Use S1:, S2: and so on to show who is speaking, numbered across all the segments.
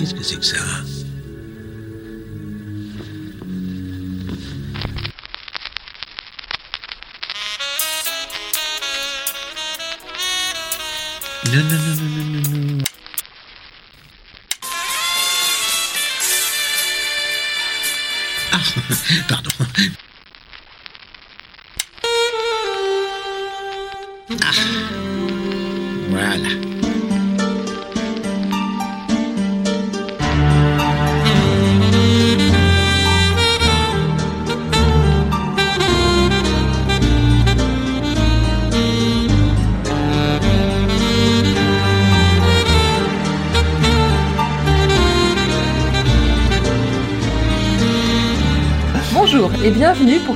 S1: Qu'est-ce que c'est que ça Non, non, non, non, non, non, non. Ah,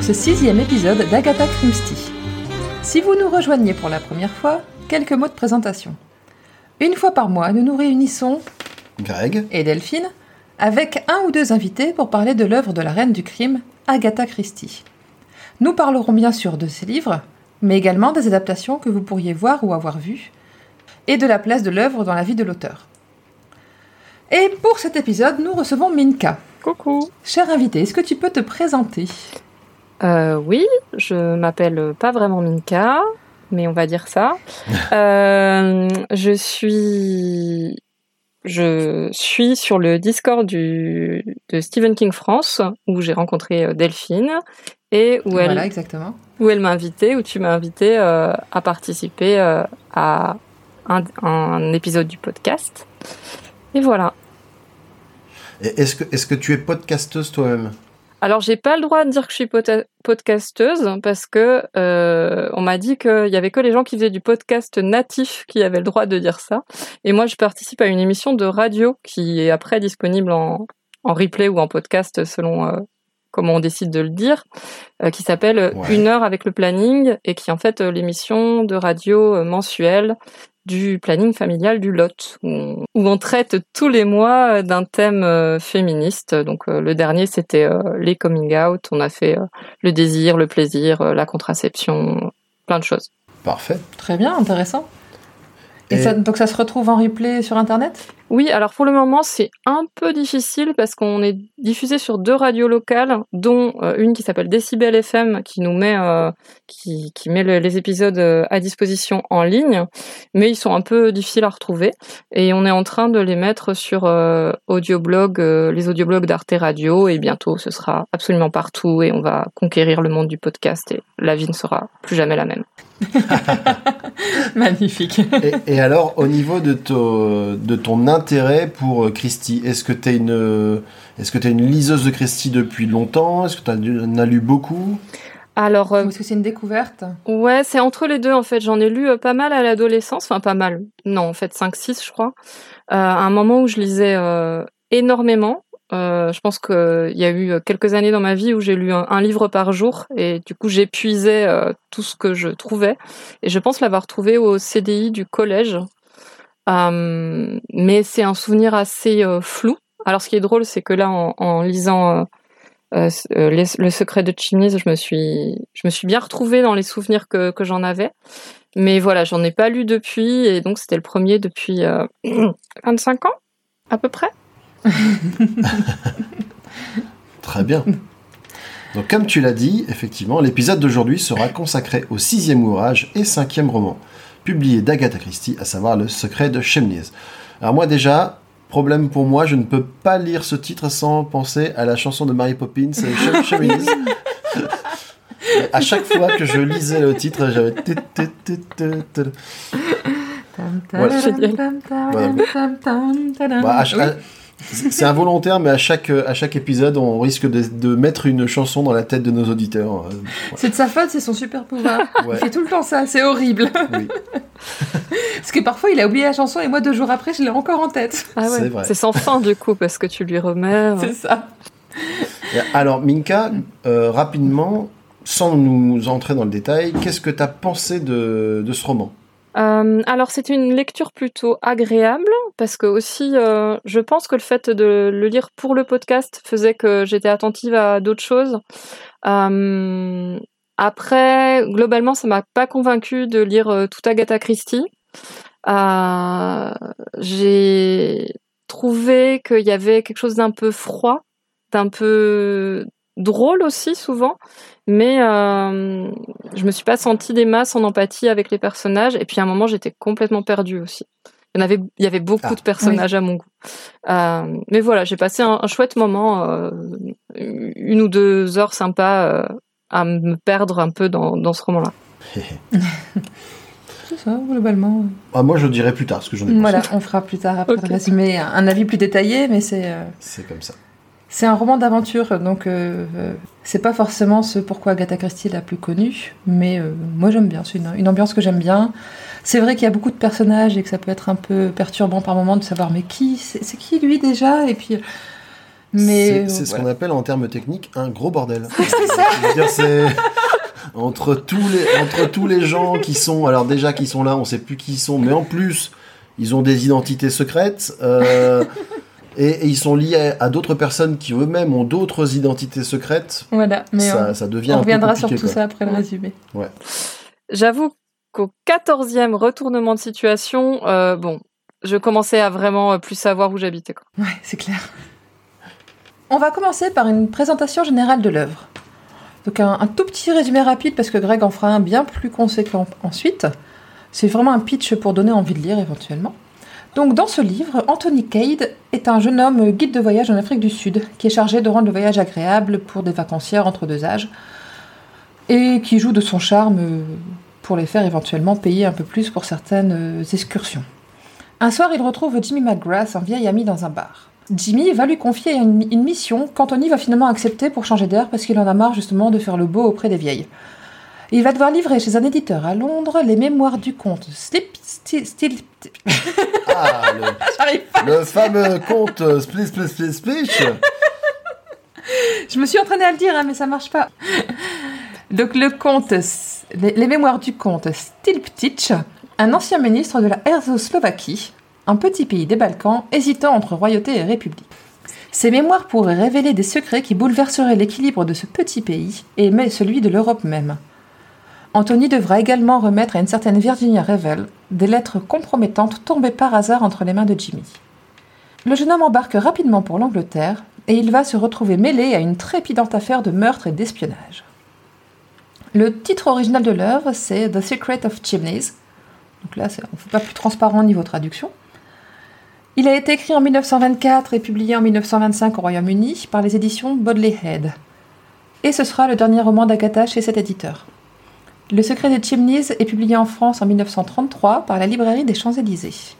S2: ce sixième épisode d'Agatha Christie. Si vous nous rejoignez pour la première fois, quelques mots de présentation. Une fois par mois, nous nous réunissons,
S3: Greg
S2: et Delphine, avec un ou deux invités pour parler de l'œuvre de la reine du crime, Agatha Christie. Nous parlerons bien sûr de ses livres, mais également des adaptations que vous pourriez voir ou avoir vues, et de la place de l'œuvre dans la vie de l'auteur. Et pour cet épisode, nous recevons Minka.
S4: Coucou.
S2: Cher invité, est-ce que tu peux te présenter?
S4: Euh, oui, je m'appelle pas vraiment Minka, mais on va dire ça. Euh, je suis, je suis sur le Discord du, de Stephen King France où j'ai rencontré euh, Delphine et où elle,
S2: Voilà, exactement.
S4: où elle m'a invité, où tu m'as invité euh, à participer à un, un épisode du podcast. Et voilà.
S3: Est-ce que, est que tu es podcasteuse toi-même?
S4: Alors, j'ai pas le droit de dire que je suis podcasteuse parce que euh, on m'a dit qu'il y avait que les gens qui faisaient du podcast natif qui avaient le droit de dire ça. Et moi, je participe à une émission de radio qui est après disponible en, en replay ou en podcast selon euh, comment on décide de le dire, euh, qui s'appelle
S3: Ouais.
S4: Une heure avec le planning et qui est en fait l'émission de radio mensuelle du planning familial du Lot, où on, où on traite tous les mois euh, d'un thème euh, féministe. Donc euh, le dernier, c'était euh, les coming out. On a fait euh, le désir, le plaisir, euh, la contraception, plein de choses.
S3: Parfait.
S2: Très bien, intéressant. Et,
S3: Et-
S2: ça, donc ça se retrouve en replay sur Internet?
S4: Oui, alors pour le moment, c'est un peu difficile parce qu'on est diffusé sur deux radios locales, dont euh, une qui s'appelle Décibel FM, qui nous met, euh, qui, qui met le- les épisodes euh, à disposition en ligne, mais ils sont un peu difficiles à retrouver. Et on est en train de les mettre sur euh, audioblog, euh, les audioblogs d'Arte Radio, et bientôt ce sera absolument partout et on va conquérir le monde du podcast et la vie ne sera plus jamais la même.
S2: Magnifique.
S3: et, et alors, au niveau de, to- de ton intérêt pour euh, Christie, est-ce que tu es une, euh, est-ce que tu une liseuse de Christie depuis longtemps? Est-ce que tu en as lu beaucoup?
S4: Alors, euh,
S2: Est-ce que c'est une découverte?
S4: Ouais, c'est entre les deux en fait. J'en ai lu euh, pas mal à l'adolescence, enfin pas mal. Non, en fait 5 6 je crois. Euh, à un moment où je lisais euh, énormément. Euh, je pense qu'il y a eu euh, quelques années dans ma vie où j'ai lu un, livre par jour et du coup j'épuisais euh, tout ce que je trouvais. Et je pense l'avoir trouvé au CDI du collège. Mais c'est un souvenir assez flou. Alors ce qui est drôle, c'est que là, en, lisant le secret de Chimneys, je me suis, je me suis bien retrouvée dans les souvenirs que, j'en avais. Mais voilà, j'en ai pas lu depuis, et donc c'était le premier depuis euh, 25 ans, à peu près.
S3: Très bien. Donc, comme tu l'as dit, effectivement, l'épisode d'aujourd'hui sera consacré au sixième ouvrage et cinquième roman, publié d'Agatha Christie, à savoir Le secret de Chimneys. Alors moi déjà, problème pour moi, je ne peux pas lire ce titre sans penser à la chanson de Mary Poppins, Chem- Chimneys. Et à chaque fois que je lisais le titre, j'avais... Voilà. Bah, à- C'est involontaire, mais à chaque, à chaque épisode, on risque de, de mettre une chanson dans la tête de nos auditeurs. Euh,
S2: C'est de sa faute, c'est son super pouvoir.
S3: Ouais.
S2: Il fait tout le temps ça, c'est horrible.
S3: Oui.
S2: Parce que parfois il a oublié la chanson et moi deux jours après je l'ai encore en tête.
S4: Ah
S3: C'est
S4: sans fin du coup, parce que tu lui remets. euh,
S2: C'est ça.
S3: Alors, Minka, euh, rapidement, sans nous entrer dans le détail, qu'est-ce que tu as pensé de, de ce roman?
S4: Euh, alors c'est une lecture plutôt agréable parce que aussi euh, je pense que le fait de le lire pour le podcast faisait que j'étais attentive à d'autres choses. Euh, après globalement ça m'a pas convaincu de lire tout Agatha Christie. J'ai trouvé qu'il y avait quelque chose d'un peu froid, d'un peu drôle aussi souvent, mais euh, je me suis pas sentie des masses en empathie avec les personnages. Et puis à un moment, j'étais complètement perdue aussi. Il y, en avait, il y avait beaucoup
S3: Ah,
S4: de personnages à mon goût. Euh, mais voilà, j'ai passé un, un chouette moment, euh, une ou deux heures sympas euh, à me perdre un peu dans, dans ce roman-là.
S2: C'est ça, globalement.
S3: Ah, moi, je dirais plus tard, parce que j'en ai pas.
S2: Voilà, on fera plus tard après
S4: Ok.
S2: le résumé un, un avis plus détaillé, mais c'est euh,
S3: C'est comme ça.
S2: C'est un roman d'aventure, donc euh, euh, c'est pas forcément ce pourquoi Agatha Christie est la plus connue, mais euh, moi j'aime bien, c'est une, une ambiance que j'aime bien. C'est vrai qu'il y a beaucoup de personnages et que ça peut être un peu perturbant par moment de savoir mais qui, c'est qui lui déjà? Et puis, mais
S3: C'est-
S2: euh,
S3: c'est ce
S2: voilà.
S3: qu'on appelle en termes techniques un gros bordel. C'est entre tous les entre tous les gens qui sont alors déjà qui sont là, on sait plus qui ils sont, mais en plus ils ont des identités secrètes euh, et, et ils sont liés à, à d'autres personnes qui eux-mêmes ont d'autres identités secrètes.
S2: Voilà, mais
S3: ça,
S2: on,
S3: ça devient
S2: on
S3: un peu
S2: reviendra sur tout
S3: quoi.
S2: ça après le
S4: Ouais.
S2: résumé.
S4: J'avoue qu'au quatorzième retournement de situation, euh, bon, je commençais à vraiment euh, plus savoir où j'habitais.
S2: Ouais, c'est clair. On va commencer par une présentation générale de l'œuvre. Donc un, un tout petit résumé rapide parce que Greg en fera un bien plus conséquent ensuite. C'est vraiment un pitch pour donner envie de lire éventuellement. Donc dans ce livre, Anthony Cade est un jeune homme guide de voyage en Afrique du Sud qui est chargé de rendre le voyage agréable pour des vacancières entre deux âges et qui joue de son charme pour les faire éventuellement payer un peu plus pour certaines excursions. Un soir, il retrouve Jimmy McGrath, un vieil ami, dans un bar. Jimmy va lui confier une, mission qu'Anthony va finalement accepter pour changer d'air parce qu'il en a marre justement de faire le beau auprès des vieilles. Il va devoir livrer chez un éditeur à Londres les mémoires du comte
S3: Ah, le,
S2: J'arrive pas.
S3: le fameux conte euh, Split Split Split Split.
S2: Je me suis entraînée à le dire, hein, mais ça marche pas. Donc le comte, les, les mémoires du comte Stilptich, un ancien ministre de la Herzoslovaquie, un petit pays des Balkans hésitant entre royauté et république. Ces mémoires pourraient révéler des secrets qui bouleverseraient l'équilibre de ce petit pays et même celui de l'Europe même. Anthony devra également remettre à une certaine Virginia Revel des lettres compromettantes tombées par hasard entre les mains de Jimmy. Le jeune homme embarque rapidement pour l'Angleterre et il va se retrouver mêlé à une trépidante affaire de meurtre et d'espionnage. Le titre original de l'œuvre, c'est The Secret of Chimneys. Donc là, on pas plus transparent niveau traduction. Il a été écrit en 1924 et publié en 1925 au Royaume-Uni par les éditions Bodley Head. Et ce sera le dernier roman d'Agatha chez cet éditeur. Le Secret des Chimneys est publié en France en 1933 par la librairie des Champs-Élysées.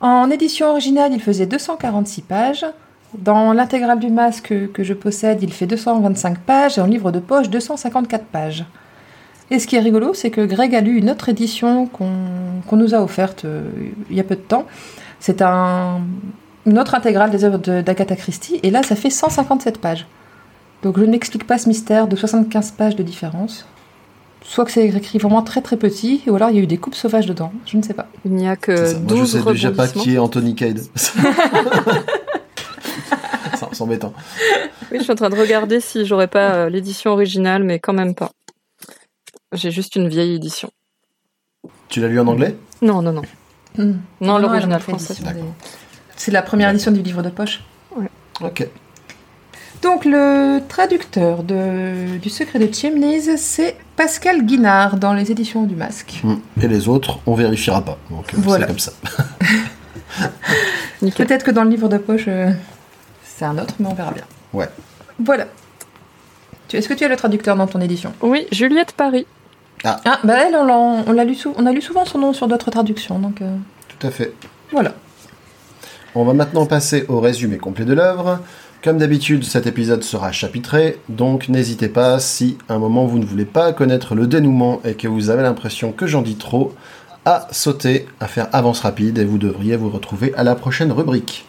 S2: En édition originale, il faisait 246 pages. Dans l'intégrale du masque que je possède, il fait 225 pages et en livre de poche 254 pages. Et ce qui est rigolo, c'est que Greg a lu une autre édition qu'on nous a offerte euh, il y a peu de temps. C'est un, une autre intégrale des œuvres de- d'Agatha Christie, et là, ça fait 157 pages. Donc je n'explique pas ce mystère de 75 pages de différence. Soit que c'est écrit vraiment très très petit, ou alors il y a eu des coupes sauvages dedans, je ne sais pas.
S4: Il n'y a que
S3: ça. Moi, je
S4: 12
S3: sais déjà pas qui est Anthony Cade. C'est embêtant.
S4: Oui, je suis en train de regarder si j'aurais pas euh, l'édition originale, mais quand même pas. J'ai juste une vieille édition.
S3: Tu l'as lu en anglais?
S4: Non, non, non.
S2: Hmm.
S4: Non, l'original français.
S2: C'est la première édition du livre de poche.
S3: Ok.
S2: Donc le traducteur de, du secret de Chimneys, c'est Pascal Guinard dans les éditions du Masque.
S3: Hmm. Et les autres, on vérifiera pas. Donc euh,
S2: Voilà.
S3: c'est comme ça.
S2: Peut-être que dans le livre de poche, euh, c'est un autre, mais on verra bien.
S3: Ouais.
S2: Voilà. Tu- Est-ce que tu as le traducteur dans ton édition?
S4: Oui, Juliette Paris.
S2: Ah, bah elle, on l'a lu, on a lu souvent son nom sur d'autres traductions, donc euh,
S3: Tout à fait.
S2: voilà.
S3: On va maintenant passer au résumé complet de l'œuvre. Comme d'habitude, cet épisode sera chapitré, donc n'hésitez pas, si à un moment vous ne voulez pas connaître le dénouement et que vous avez l'impression que j'en dis trop, à sauter, à faire avance rapide, et vous devriez vous retrouver à la prochaine rubrique.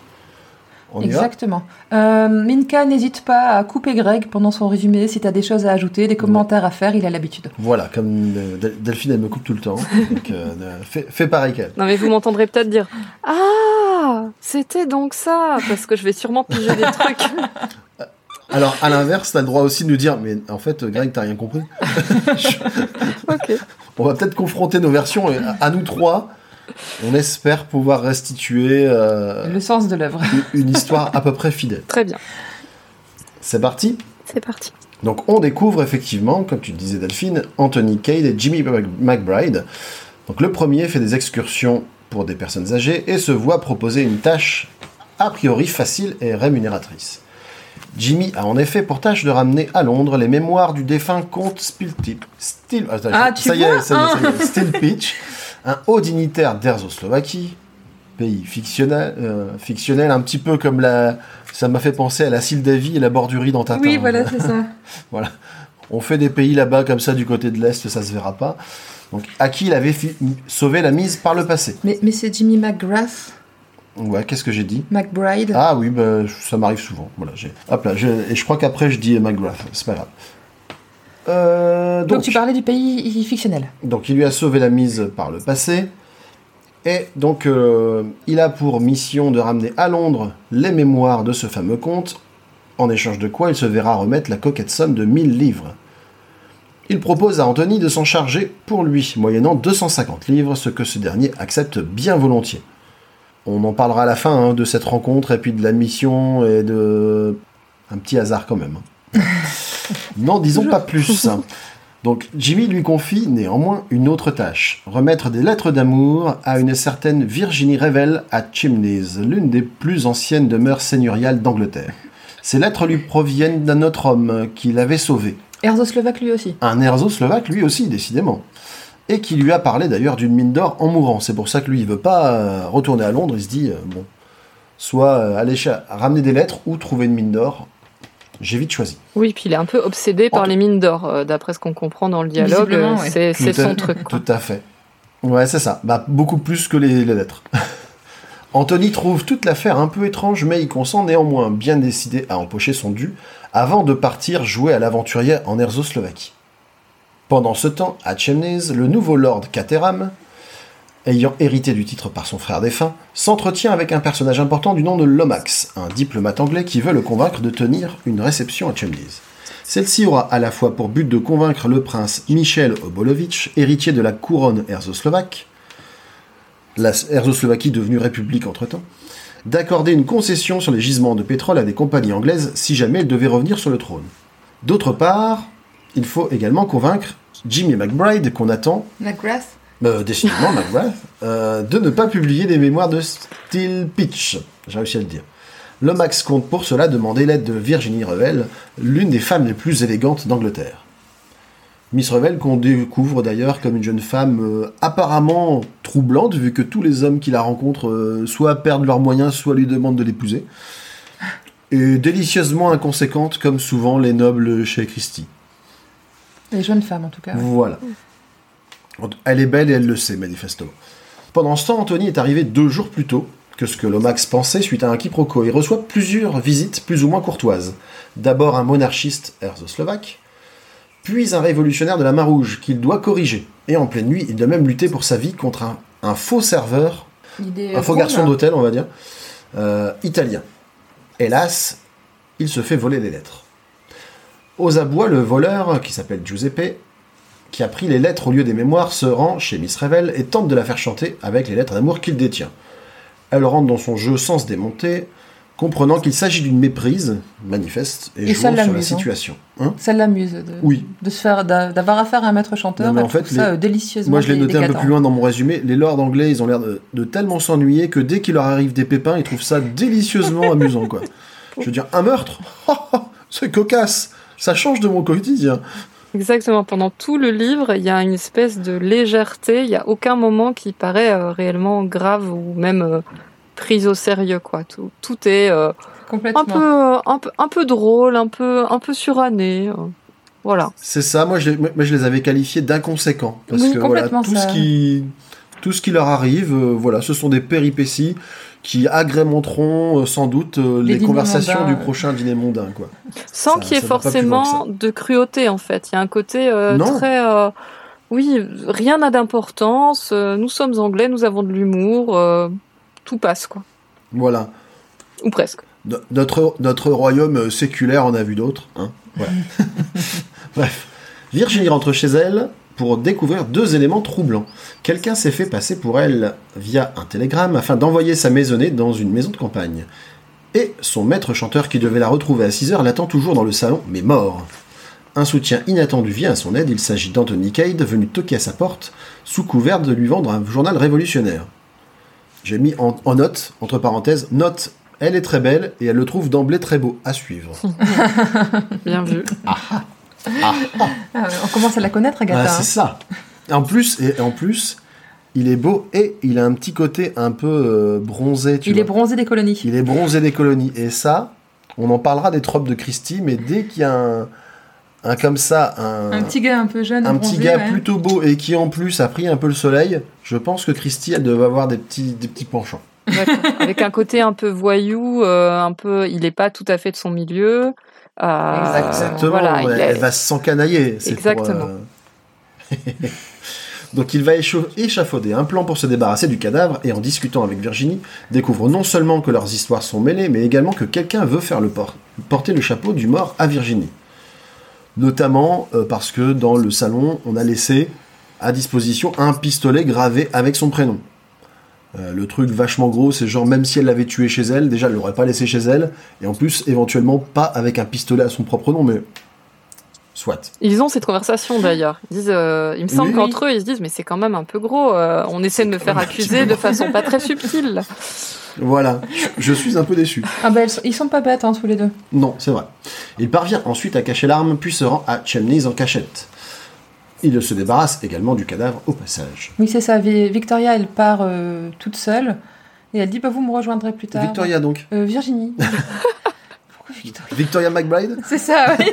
S3: On
S2: Exactement. Euh, Minka n'hésite pas à couper Greg pendant son résumé si tu as des choses à ajouter, des commentaires à faire, il a l'habitude.
S3: Voilà, comme euh, Del- Delphine, elle me coupe tout le temps. Donc, euh, euh, fais, fais pareil qu'elle.
S4: Non, mais vous m'entendrez peut-être dire Ah, c'était donc ça Parce que je vais sûrement piger des trucs.
S3: Alors, à l'inverse, t'as le droit aussi de nous dire, mais en fait, Greg, t'as rien compris.
S4: ok.
S3: On va peut-être confronter nos versions à nous trois. On espère pouvoir restituer euh,
S2: Le sens de l'œuvre.
S3: une- histoire à peu près fidèle.
S4: Très bien.
S3: C'est parti
S4: C'est parti.
S3: Donc on découvre effectivement, comme tu le disais Delphine, Anthony Cade et Jimmy McBride. Donc le premier fait des excursions pour des personnes âgées et se voit proposer une tâche a priori facile et rémunératrice. Jimmy a en effet pour tâche de ramener à Londres les mémoires du défunt comte Spiltip. Stil... Attends,
S2: Ah,
S3: ça y est,
S2: vois,
S3: ça y est, ça y
S2: hein.
S3: est. Stilpitch, un haut dignitaire d'Erzoslovaquie, pays fictionnel, euh, fictionnel, un petit peu comme la... Ça m'a fait penser à la Sildavie et la bordurie dans Tintin.
S2: Oui, voilà, c'est ça.
S3: Voilà. On fait des pays là-bas comme ça du côté de l'Est, ça se verra pas. Donc, à qui il avait sauvé la mise par le passé
S2: Mais, mais c'est Jimmy McGrath,
S3: Ouais, qu'est-ce que j'ai dit?
S2: McBride.
S3: Ah oui, bah, ça m'arrive souvent. Voilà, j'ai... Hop là, je- et je crois qu'après je dis McGrath, c'est pas grave. Euh,
S2: donc,
S3: donc,
S2: tu parlais du pays fictionnel.
S3: donc, il lui a sauvé la mise par le passé. Et donc, euh, il a pour mission de ramener à Londres les mémoires de ce fameux comte, en échange de quoi il se verra remettre la coquette somme de 1000 livres. Il propose à Anthony de s'en charger pour lui, moyennant 250 livres, ce que ce dernier accepte bien volontiers. On en parlera à la fin hein, de cette rencontre et puis de la mission et de... Un petit hasard quand même. N'en disons pas plus. Donc Jimmy lui confie néanmoins une autre tâche, remettre des lettres d'amour à une certaine Virginie Revel à Chimneys, l'une des plus anciennes demeures seigneuriales d'Angleterre. Ces lettres lui proviennent d'un autre homme qui l'avait sauvé,
S2: Erzoslovaque lui aussi.
S3: un Herzo-Slovaque lui aussi, décidément. Et qui lui a parlé d'ailleurs d'une mine d'or en mourant. C'est pour ça que lui, il veut pas euh, retourner à Londres. Il se dit, euh, bon, soit euh, aller ramener des lettres ou trouver une mine d'or. J'ai vite choisi.
S4: Oui, puis il est un peu obsédé par
S3: En-
S4: les mines d'or, euh, d'après ce qu'on comprend dans le dialogue. Euh,
S2: ouais.
S4: C'est
S3: à-
S4: son truc. quoi.
S3: Tout à fait. Ouais, c'est ça. Bah, beaucoup plus que les, les lettres. Anthony trouve toute l'affaire un peu étrange, mais il consent néanmoins, bien décidé à empocher son dû, avant de partir jouer à l'aventurier en Erzoslovaquie. Pendant ce temps, à Chemnez, le nouveau lord Caterham, ayant hérité du titre par son frère défunt, s'entretient avec un personnage important du nom de Lomax, un diplomate anglais qui veut le convaincre de tenir une réception à Chemnez. Celle-ci aura à la fois pour but de convaincre le prince Michel Obolovitch, héritier de la couronne erzoslovaque, la Erzoslovaquie devenue république entre-temps, d'accorder une concession sur les gisements de pétrole à des compagnies anglaises si jamais elles devaient revenir sur le trône. D'autre part, il faut également convaincre Jimmy McBride, qu'on attend,
S2: McGrath?
S3: Euh, décidément McGrath, euh, de ne pas publier les mémoires de Steel Pitch. J'ai réussi à le dire. Lomax compte pour cela demander l'aide de Virginie Revel, l'une des femmes les plus élégantes d'Angleterre. Miss Revel qu'on découvre d'ailleurs comme une jeune femme euh, apparemment troublante, vu que tous les hommes qui la rencontrent euh, soit perdent leurs moyens, soit lui demandent de l'épouser. Et délicieusement inconséquente, comme souvent les nobles chez Christie.
S2: Les jeunes femmes, en tout cas.
S3: Voilà. Elle est belle et elle le sait, manifestement. Pendant ce temps, Anthony est arrivé deux jours plus tôt que ce que Lomax pensait suite à un quiproquo. Il reçoit plusieurs visites plus ou moins courtoises. D'abord un monarchiste erzoslovaque, puis un révolutionnaire de la main rouge qu'il doit corriger. Et en pleine nuit, il doit même lutter pour sa vie contre un, un faux serveur, un faux garçon
S2: là.
S3: d'hôtel, on va dire, euh, italien. Hélas, il se fait voler les lettres. Aux abois, le voleur, qui s'appelle Giuseppe, qui a pris les lettres au lieu des mémoires, se rend chez Miss Revel et tente de la faire chanter avec les lettres d'amour qu'il détient. Elle rentre dans son jeu sans se démonter, comprenant qu'il s'agit d'une méprise manifeste et,
S2: Et
S3: jouant sur la
S2: hein.
S3: situation. Hein
S2: Ça l'amuse de,
S3: Oui.
S2: de se faire d'a- d'avoir affaire à un maître chanteur.
S3: Non, mais en fait,
S2: ça euh, délicieusement
S3: Moi, je l'ai noté un peu plus loin dans mon résumé. Les lords anglais, ils ont l'air de, de tellement s'ennuyer que dès qu'il leur arrive des pépins, ils trouvent ça délicieusement amusant, quoi. Je veux dire, un meurtre? C'est cocasse Ça change de mon quotidien.
S4: Exactement. Pendant tout le livre, il y a une espèce de légèreté. Il n'y a aucun moment qui paraît euh, réellement grave ou même euh, pris au sérieux. Quoi. Tout, tout est euh,
S2: Complètement.
S4: un, peu, euh, un, peu, un peu drôle, un peu, un peu suranné. euh. Voilà.
S3: C'est ça, moi je, les, moi, je les avais qualifiés d'inconséquents. Parce
S2: Oui,
S3: que voilà,
S2: complètement,
S3: tout,
S2: ça.
S3: ce qui, tout ce qui leur arrive, euh, voilà, ce sont des péripéties qui agrémenteront euh, sans doute euh,
S2: Les
S3: conversations
S2: mondains,
S3: du
S2: euh.
S3: prochain dîner mondain. Quoi.
S4: Sans qu'il y ait forcément de cruauté, en fait. Il y a un côté euh, très... euh, oui, rien n'a d'importance. euh, nous sommes anglais, nous avons de l'humour. euh, tout passe, quoi.
S3: Voilà.
S4: Ou presque.
S3: No- Notre, notre royaume séculaire en a vu d'autres. Hein. Bref. Virginie rentre chez elle, pour découvrir deux éléments troublants. Quelqu'un s'est fait passer pour elle via un télégramme afin d'envoyer sa maisonnée dans une maison de campagne. Et son maître chanteur qui devait la retrouver à 6 heures l'attend toujours dans le salon, mais mort. Un soutien inattendu vient à son aide, il s'agit d'Anthony Cade venu toquer à sa porte sous couvert de lui vendre un journal révolutionnaire. J'ai mis en, en note, entre parenthèses, note, elle est très belle et elle le trouve d'emblée très beau. À suivre.
S4: Bien vu.
S2: Ah, on commence à la connaître, Agatha.
S3: Ah,
S2: hein.
S3: c'est ça. En plus, et en plus, il est beau et il a un petit côté un peu euh, bronzé. Tu
S2: Il
S3: vois.
S2: est bronzé des colonies.
S3: Il est bronzé des colonies. Et ça, on en parlera des tropes de Christie, mais dès qu'il y a un, un comme ça, un,
S2: Un petit gars un peu jeune,
S3: un
S2: bronzé,
S3: petit gars
S2: ouais.
S3: plutôt beau et qui en plus a pris un peu le soleil, je pense que Christie, elle devait avoir des petits, des petits penchants.
S4: D'accord. Avec un côté un peu voyou, euh, un peu, il est pas tout à fait de son milieu. Euh,
S3: Exactement,
S4: Voilà, il
S3: elle, va s'encanailler. c'est pour,
S4: Exactement.
S3: euh, Donc il va échafauder un plan pour se débarrasser du cadavre et en discutant avec Virginie, découvre non seulement que leurs histoires sont mêlées, mais également que quelqu'un veut faire le por- porter le chapeau du mort à Virginie. Notamment euh, parce que dans le salon, on a laissé à disposition un pistolet gravé avec son prénom. Euh, le truc vachement gros, c'est genre même si elle l'avait tué chez elle, déjà elle l'aurait pas laissé chez elle, et en plus éventuellement pas avec un pistolet à son propre nom, mais soit.
S4: Ils ont cette conversation d'ailleurs. Ils disent, euh, il me semble
S3: Oui.
S4: qu'entre eux, ils se disent, mais c'est quand même un peu gros. euh, on essaie de me faire accuser de façon pas très subtile.
S3: Voilà, je, suis un peu déçu.
S2: Ah bah, ils sont pas bêtes, hein, tous les deux.
S3: Non, c'est vrai. Il parvient ensuite à cacher l'arme, puis se rend à Chemney's en cachette. Il se débarrasse également du cadavre au passage.
S2: Oui, c'est ça. Vi- Victoria, elle part euh, toute seule. Et elle dit, bah, vous me rejoindrez plus tard.
S3: Victoria donc.
S2: Euh, Virginie. Pourquoi Victoria?
S3: Victoria McBride?
S2: C'est ça, oui.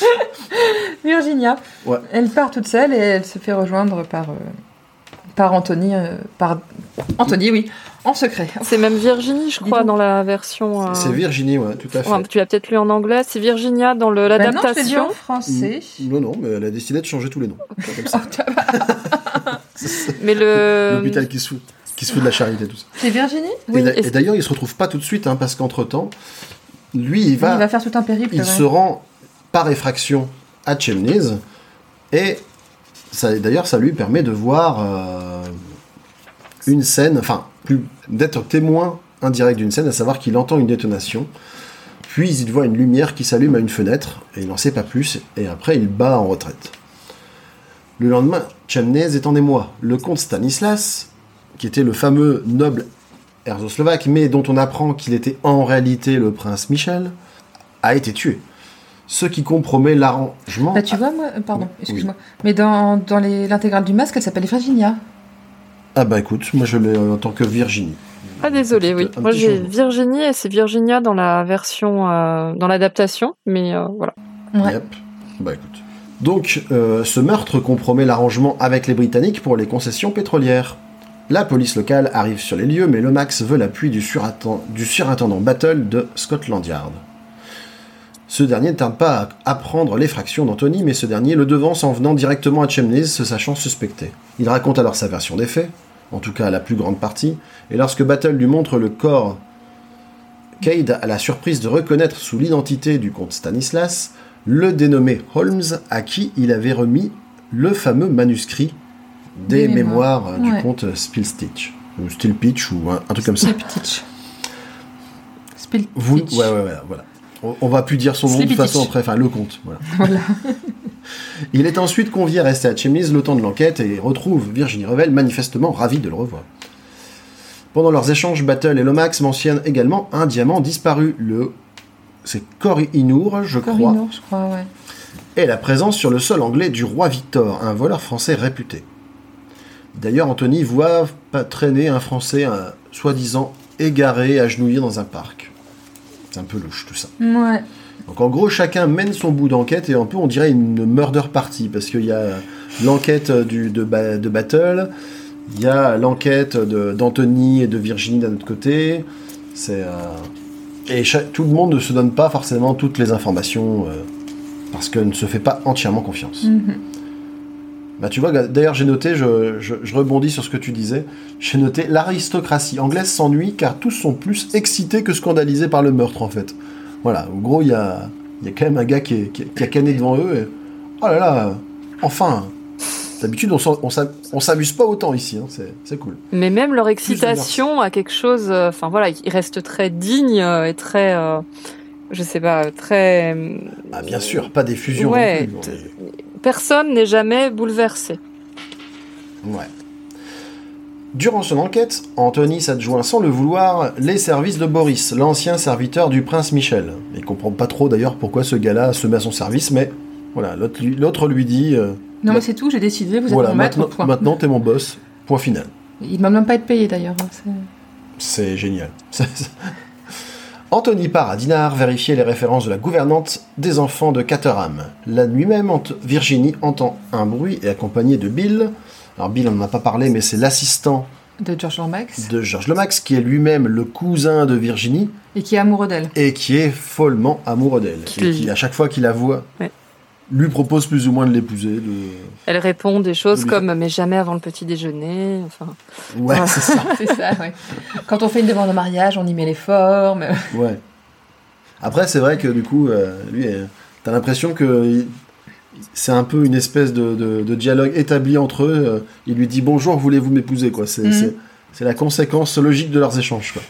S2: Virginia.
S3: Ouais.
S2: Elle part toute seule et elle se fait rejoindre par, euh, par Anthony. euh, par Anthony, oui, en secret.
S4: C'est même Virginie, je crois, dans la version. euh,
S3: C'est Virginie, ouais, tout à fait.
S4: ouais, tu l'as peut-être lu en anglais. C'est Virginia dans le-
S2: Bah
S4: l'adaptation.
S2: en français.
S3: Non, non, mais elle a décidé de changer tous les noms. Comme ça.
S2: Oh, vois,
S4: mais le.
S3: L'hôpital qui se fout. Qui se fout de la charité, tout ça.
S2: C'est Virginie
S4: Oui,
S3: et d'a-
S4: et
S3: et d'ailleurs, il se retrouve pas tout de suite, hein, parce qu'entre-temps, lui, il va,
S2: Il va faire tout un périple.
S3: il
S2: ouais.
S3: se rend par effraction à Chemney's, et ça, d'ailleurs, ça lui permet de voir euh, une scène, enfin, d'être témoin indirect d'une scène, à savoir qu'il entend une détonation, puis il voit une lumière qui s'allume à une fenêtre, et il n'en sait pas plus, et après il bat en retraite. Le lendemain, Chemnez est en émoi. Le comte Stanislas, qui était le fameux noble erzoslovaque, mais dont on apprend qu'il était en réalité le prince Michel, a été tué. Ce qui compromet l'arrangement.
S2: Bah, tu vois, moi, euh, pardon,
S3: Oui.
S2: excuse-moi. Mais dans, dans l'intégrale du masque, elle s'appelle Virginia.
S3: Ah bah écoute, moi je l'ai en tant que Virginie.
S4: Ah désolé, oui. Moi j'ai. Virginie et c'est Virginia dans la version, euh, dans l'adaptation, mais euh, voilà.
S2: Ouais.
S3: Yep. Bah écoute. Donc, euh, ce meurtre compromet l'arrangement avec les Britanniques pour les concessions pétrolières. La police locale arrive sur les lieux, mais Lomax veut l'appui du surintendant Battle de Scotland Yard. Ce dernier ne tarde pas à apprendre l'effraction d'Anthony, mais ce dernier le devance en venant directement à Chemney's, se sachant suspecté. Il raconte alors sa version des faits, en tout cas la plus grande partie, et lorsque Battle lui montre le corps, Cade a la surprise de reconnaître sous l'identité du comte Stanislas le dénommé Holmes à qui il avait remis le fameux manuscrit des,
S2: Des
S3: mémoires,
S2: mémoires,
S3: du
S2: ouais.
S3: comte Spilstitch, ou Stilpitch, ou un, un truc comme ça.
S2: Spilpitch.
S3: Vous, ouais, ouais, ouais, voilà. On, on va plus dire son nom de toute façon après, enfin le comte, voilà.
S2: Voilà.
S3: Il est ensuite convié à rester à Chemney's le temps de l'enquête et retrouve Virginie Revel manifestement ravie de le revoir. Pendant leurs échanges, Battle et Lomax mentionnent également un diamant disparu, le... c'est Cory Inour, je crois,
S2: Corino, je crois, ouais.
S3: et la présence sur le sol anglais du roi Victor, un voleur français réputé. D'ailleurs, Anthony voit traîner un Français un soi-disant égaré, agenouillé dans un parc. C'est un peu louche tout ça.
S2: Ouais.
S3: Donc en gros, chacun mène son bout d'enquête et un peu on dirait une murder party parce qu'il y a l'enquête de, Ba- de Battle, il y a l'enquête d'Anthony et de Virginie d'un autre côté. C'est euh, et tout le monde ne se donne pas forcément toutes les informations euh, parce qu'elle ne se fait pas entièrement confiance.
S2: Mhm.
S3: Bah tu vois, d'ailleurs j'ai noté, je, je- je rebondis sur ce que tu disais, j'ai noté l'aristocratie anglaise s'ennuie car tous sont plus excités que scandalisés par le meurtre en fait. Voilà, en gros il y a, y a quand même un gars qui, est- qui- qui a canné devant eux et oh là là, Enfin, d'habitude, on s'amuse pas autant ici, hein, c'est cool.
S4: Mais même leur excitation a quelque chose. euh, Enfin voilà, ils restent très dignes euh, et très. euh, je sais pas, très.
S3: Ah, bien sûr, pas des fusions
S4: Ouais,
S3: non plus.
S4: Personne n'est jamais bouleversé.
S3: Ouais. Durant son enquête, Anthony s'adjoint sans le vouloir les services de Boris, l'ancien serviteur du prince Michel. Il comprend pas trop d'ailleurs pourquoi ce gars-là se met à son service, mais voilà, l'autre lui, l'autre lui dit euh,
S2: Non, mais c'est tout, j'ai décidé, vous êtes
S3: voilà,
S2: mon maître,
S3: maintenant,
S2: point.
S3: maintenant t'es mon boss. Point final.
S2: Il ne m'a même pas être payé d'ailleurs. hein, c'est-
S3: C'est génial. Anthony part à Dinard vérifier les références de la gouvernante des enfants de Caterham. La nuit même, Ant- Virginie entend un bruit et accompagnée de Bill. Alors Bill, on n'en a pas parlé, mais c'est l'assistant
S2: De George Lomax.
S3: de George Lomax, qui est lui-même le cousin de Virginie
S2: Et qui est amoureux d'elle.
S3: et qui est follement amoureux d'elle.
S4: Qui-
S3: Et qui, à chaque fois qu'il la voit,
S4: Ouais.
S3: Lui propose plus ou moins de l'épouser. De...
S4: Elle répond des choses comme mais jamais avant le petit déjeuner. Enfin,
S3: Ouais,
S4: Ah.
S3: c'est ça.
S2: C'est ça, ouais. Quand on fait une demande en mariage, on y met les formes.
S3: Ouais. Après, c'est vrai que du coup, euh, lui, euh, t'as l'impression que c'est un peu une espèce de, de- de dialogue établi entre eux. euh, il lui dit bonjour, voulez-vous m'épouser quoi. C'est
S2: Mhm.
S3: la conséquence logique de leurs échanges. Quoi.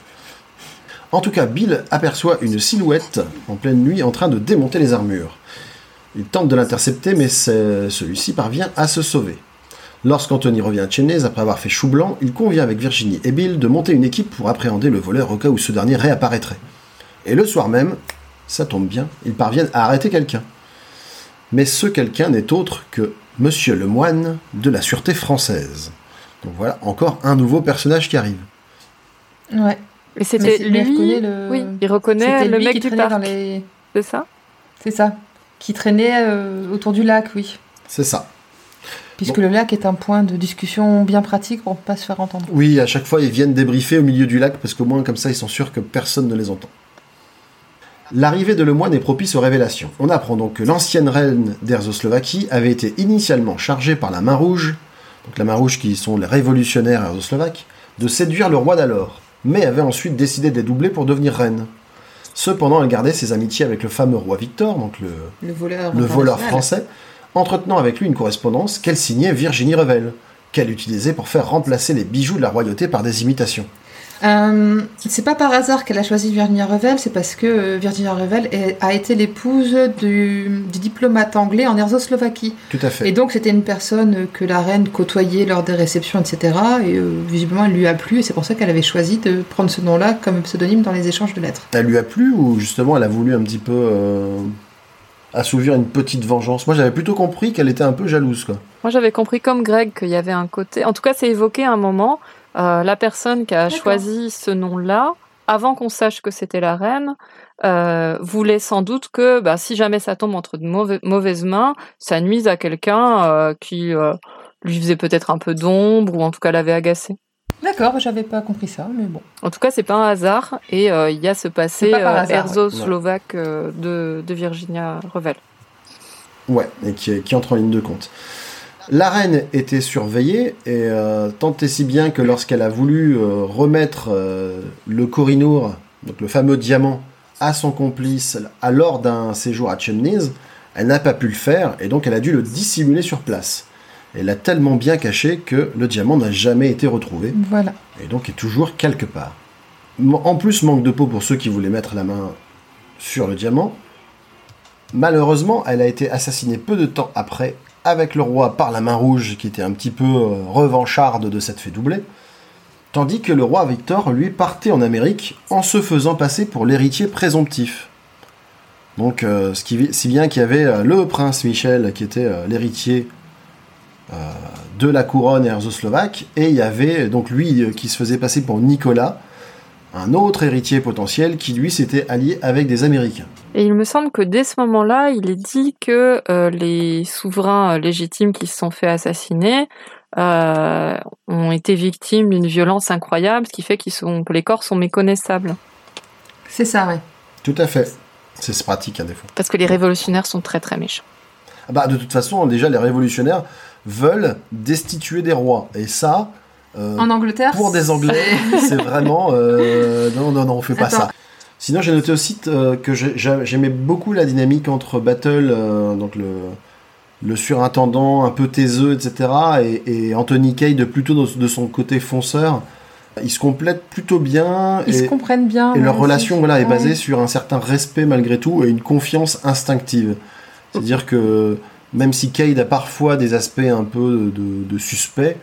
S3: En tout cas, Bill aperçoit une silhouette en pleine nuit en train de démonter les armures. Il tente de l'intercepter, mais celui-ci parvient à se sauver. Lorsqu'Anthony revient à Chenez après avoir fait chou blanc, il convient avec Virginie et Bill de monter une équipe pour appréhender le voleur au cas où ce dernier réapparaîtrait. Et le soir même, ça tombe bien, ils parviennent à arrêter quelqu'un. Mais ce quelqu'un n'est autre que Monsieur le Moine de la Sûreté française. Donc voilà, encore un nouveau personnage qui arrive.
S2: Ouais.
S4: c'était
S2: mais il
S4: lui.
S2: reconnaît le-
S4: Oui, il reconnaît
S2: C'était
S4: le
S2: lui
S4: mec
S2: qui
S4: du parc.
S2: dans les.
S4: C'est ça?
S2: C'est ça. Qui traînait euh, autour du lac, oui.
S3: C'est ça.
S2: Puisque le lac est un point de discussion bien pratique pour ne pas se faire entendre.
S3: Oui, à chaque fois, ils viennent débriefer au milieu du lac parce qu'au moins, comme ça, ils sont sûrs que personne ne les entend. L'arrivée de Lemoine est propice aux révélations. On apprend donc que l'ancienne reine d'Erzoslovaquie avait été initialement chargée par la Main Rouge, donc la Main Rouge qui sont les révolutionnaires erzoslovaques, de séduire le roi d'alors, mais avait ensuite décidé de les doubler pour devenir reine. Cependant, elle gardait ses amitiés avec le fameux roi Victor, donc le,
S2: Le voleur.
S3: le voleur
S2: international.
S3: français, entretenant avec lui une correspondance qu'elle signait Virginie Revel, qu'elle utilisait pour faire remplacer les bijoux de la royauté par des imitations.
S2: Euh, c'est pas par hasard qu'elle a choisi Virginia Revel, c'est parce que euh, Virginia Revel a été l'épouse du, du diplomate anglais en Erzoslovaquie.
S3: Tout à fait.
S2: Et donc c'était une personne que la reine côtoyait lors des réceptions, etc. Et euh, visiblement elle lui a plu, et c'est pour ça qu'elle avait choisi de prendre ce nom-là comme pseudonyme dans les échanges de lettres.
S3: Elle lui a plu ou justement elle a voulu un petit peu euh, assouvir une petite vengeance? Moi j'avais plutôt compris qu'elle était un peu jalouse quoi.
S4: Moi, j'avais compris comme Greg qu'il y avait un côté. En tout cas, c'est évoqué à un moment. Euh, la personne qui a choisi ce nom-là, avant qu'on sache que c'était la reine, euh, voulait sans doute que, bah, si jamais ça tombe entre de mauvais- mauvaises mains, ça nuise à quelqu'un euh, qui euh, lui faisait peut-être un peu d'ombre ou en tout cas l'avait agacé.
S2: D'accord, j'avais pas compris ça, mais bon.
S4: En tout cas, c'est pas un hasard et euh, il y a ce passé euh, erzo-slovaque euh, de, de Virginia Revel.
S3: Ouais, et qui, qui entre en ligne de compte. La reine était surveillée, et euh, tant et si bien que lorsqu'elle a voulu euh, remettre euh, le Corinour, donc le fameux diamant, à son complice à lors d'un séjour à Chemnitz, elle n'a pas pu le faire, et donc elle a dû le dissimuler sur place. Elle l'a tellement bien caché que le diamant n'a jamais été retrouvé,
S2: Voilà.
S3: et donc est toujours quelque part. En plus, manque de peau pour ceux qui voulaient mettre la main sur le diamant. Malheureusement, elle a été assassinée peu de temps après, avec le roi par la main rouge, qui était un petit peu euh, revancharde de cette fait doubler, tandis que le roi Victor, lui, partait en Amérique en se faisant passer pour l'héritier présomptif. Donc, euh, ce qui, si bien qu'il y avait euh, le prince Michel, qui était l'héritier de la couronne erzoslovaque, et il y avait donc lui qui se faisait passer pour Nicolas, un autre héritier potentiel qui lui s'était allié avec des Américains.
S4: Et il me semble que dès ce moment-là, il est dit que euh, les souverains euh, légitimes qui se sont fait assassiner euh, ont été victimes d'une violence incroyable, ce qui fait qu'ils sont, que les corps sont méconnaissables.
S2: C'est ça, ouais.
S3: Tout à fait. C'est pratique, des fois.
S4: Parce que les révolutionnaires sont très très méchants.
S3: Ah bah, de toute façon, déjà, les révolutionnaires veulent destituer des rois. Et ça, euh,
S2: En Angleterre.
S3: pour des Anglais, c'est vraiment... euh, non, non, non, on fait pas ça. Sinon, j'ai noté aussi euh, que j'ai- j'a- j'aimais beaucoup la dynamique entre Battle, euh, donc le, le surintendant un peu taiseux, etc. Et, et Anthony Cade plutôt de, de son côté fonceur. Ils se complètent plutôt bien.
S2: Ils
S3: et,
S2: se comprennent bien.
S3: et leur relation voilà, est
S2: ouais.
S3: basée sur un certain respect malgré tout et une confiance instinctive. C'est-à-dire que même si Cade a parfois des aspects un peu de, de suspect,